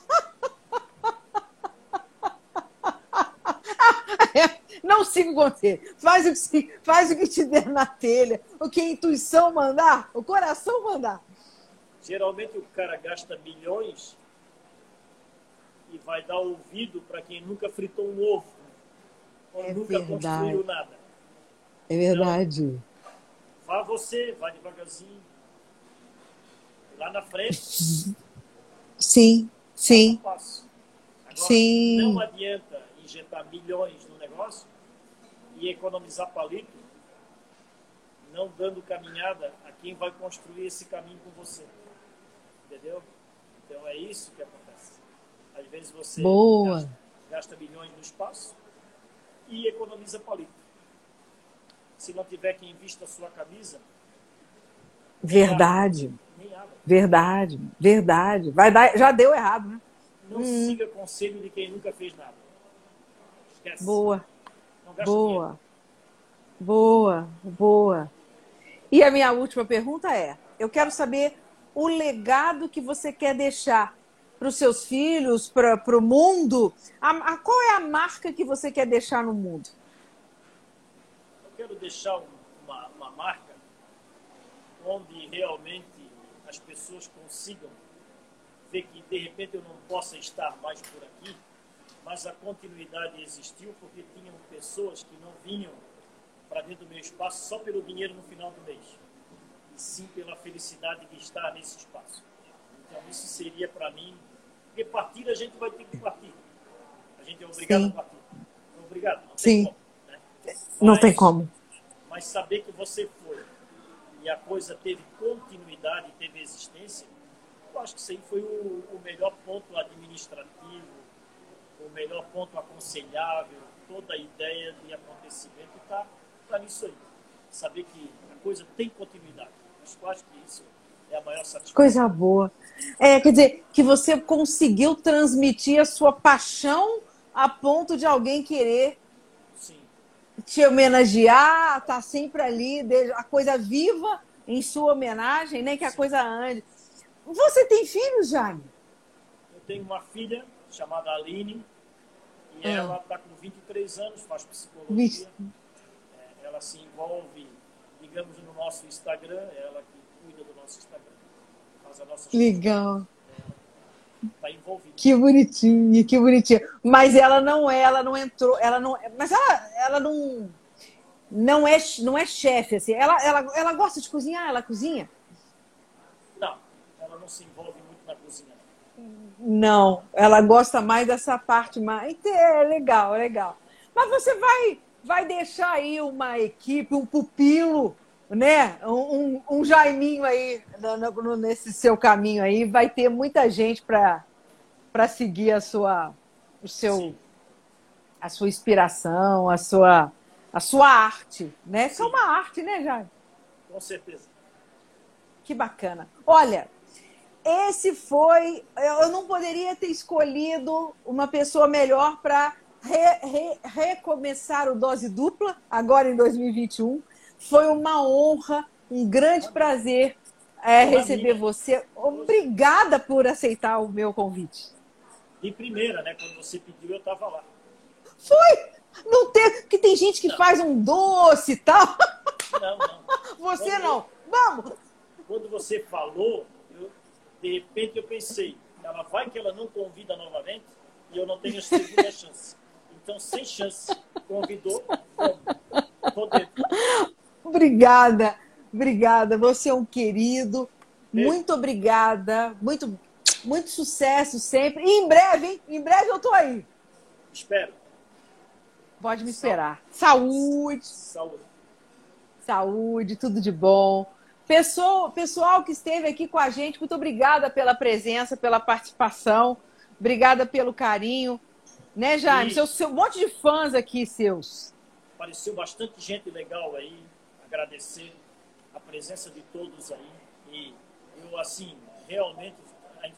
Não siga o conselho. Faz o, que, faz o que te der na telha. O que a intuição mandar, o coração mandar. Geralmente o cara gasta milhões e vai dar ouvido para quem nunca fritou um ovo. Ou É nunca verdade. construiu nada. É verdade. Vá você, vá devagarzinho. Lá na frente, Sim, sim, passo. Agora, Sim. não adianta injetar milhões no negócio e economizar palito, não dando caminhada a quem vai construir esse caminho com você. Entendeu? Então é isso que acontece. Às vezes você Boa. Gasta, gasta milhões no espaço e economiza palito. Se não tiver quem vista a sua camisa, verdade, nem água. verdade, verdade. Vai dar, já deu errado, né? Não siga conselho de quem nunca fez nada. Esquece. Boa, gasta dinheiro. boa, boa, boa. E a minha última pergunta é: eu quero saber o legado que você quer deixar para os seus filhos, para o mundo. A- a- qual é a marca que você quer deixar no mundo? Eu quero deixar um- uma, uma marca onde realmente as pessoas consigam ver que de repente eu não possa estar mais por aqui, mas a continuidade existiu porque tinham pessoas que não vinham para dentro do meu espaço só pelo dinheiro no final do mês, e sim pela felicidade de estar nesse espaço. Então isso seria para mim, porque partir a gente vai ter que partir. A gente é obrigado Sim. a partir. Então, obrigado. Não Sim. tem como. Né? Não Mas- tem como. mas saber que você foi e a coisa teve continuidade, teve existência, eu acho que isso aí foi o, o melhor ponto administrativo, o melhor ponto aconselhável, toda a ideia de acontecimento está tá nisso aí. Saber que a coisa tem continuidade. Eu acho que isso é a maior satisfação. Coisa boa. É, quer dizer, que você conseguiu transmitir a sua paixão a ponto de alguém querer Sim. te homenagear, tá sempre ali, a coisa viva em sua homenagem, nem que a coisa ande. Você tem filhos, Jaime? Eu tenho uma filha chamada Aline e Ah. ela está com 23 anos, faz psicologia. Vixe. É, ela se envolve, digamos, no nosso Instagram, ela que cuida do nosso Instagram, faz a nossa Legal. está envolvida. Que bonitinha, que bonitinha. Mas ela não é, ela não entrou, ela não, mas ela, ela não, não é, não é chefe assim. Ela, ela, ela gosta de cozinhar, ela cozinha? Não, ela não se envolve muito na cozinha. não. Ela gosta mais dessa parte mais. É legal, é legal. Mas você vai, vai deixar aí uma equipe, um pupilo, né? Um, um, Jaiminho aí no- nesse seu caminho aí. Vai ter muita gente para seguir a sua, o seu, Sim. a sua inspiração, a sua, a sua arte, né? Isso é uma arte, né, Jaime? Com certeza. Que bacana. Olha, esse foi. Eu não poderia ter escolhido uma pessoa melhor para recomeçar o Dose Dupla, agora em 2021. Foi uma honra, um grande prazer é, receber você. Obrigada por aceitar o meu convite. De primeira, né? Quando você pediu, eu estava lá. Foi! Não tem, porque tem gente que faz um doce e tal. Não, não. Você não. Vamos! Quando você falou, eu, de repente eu pensei, ela vai que ela não convida novamente e eu não tenho a segunda chance. Então, sem chance, convidou, vamos. Tô dentro. Obrigada, obrigada. Você é um querido. Muito obrigada. Muito, muito sucesso sempre. E em breve, hein? Em breve eu tô aí. Espero. Pode me esperar. Saúde, Saúde. saúde, tudo de bom. Pessoal, pessoal que esteve aqui com a gente, muito obrigada pela presença, pela participação. Obrigada pelo carinho. Né, Jaime? Seu, seu um monte de fãs aqui seus. Apareceu bastante gente legal aí. Agradecer a presença de todos aí. E eu, assim, realmente,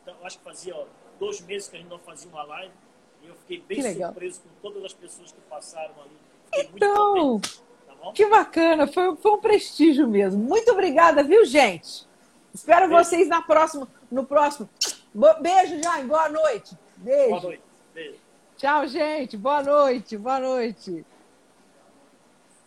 tá- eu acho que fazia ó, dois meses que a gente não fazia uma live. E eu fiquei bem surpreso com todas as pessoas que passaram ali. Fiquei muito Então. Tá? Que bacana, foi, foi um prestígio mesmo. Muito obrigada, viu, gente? Espero Beijo. vocês na próxima, no próximo. Beijo, Jaime. Boa noite. Beijo. Boa noite. Beijo. Tchau, gente. Boa noite. Boa noite.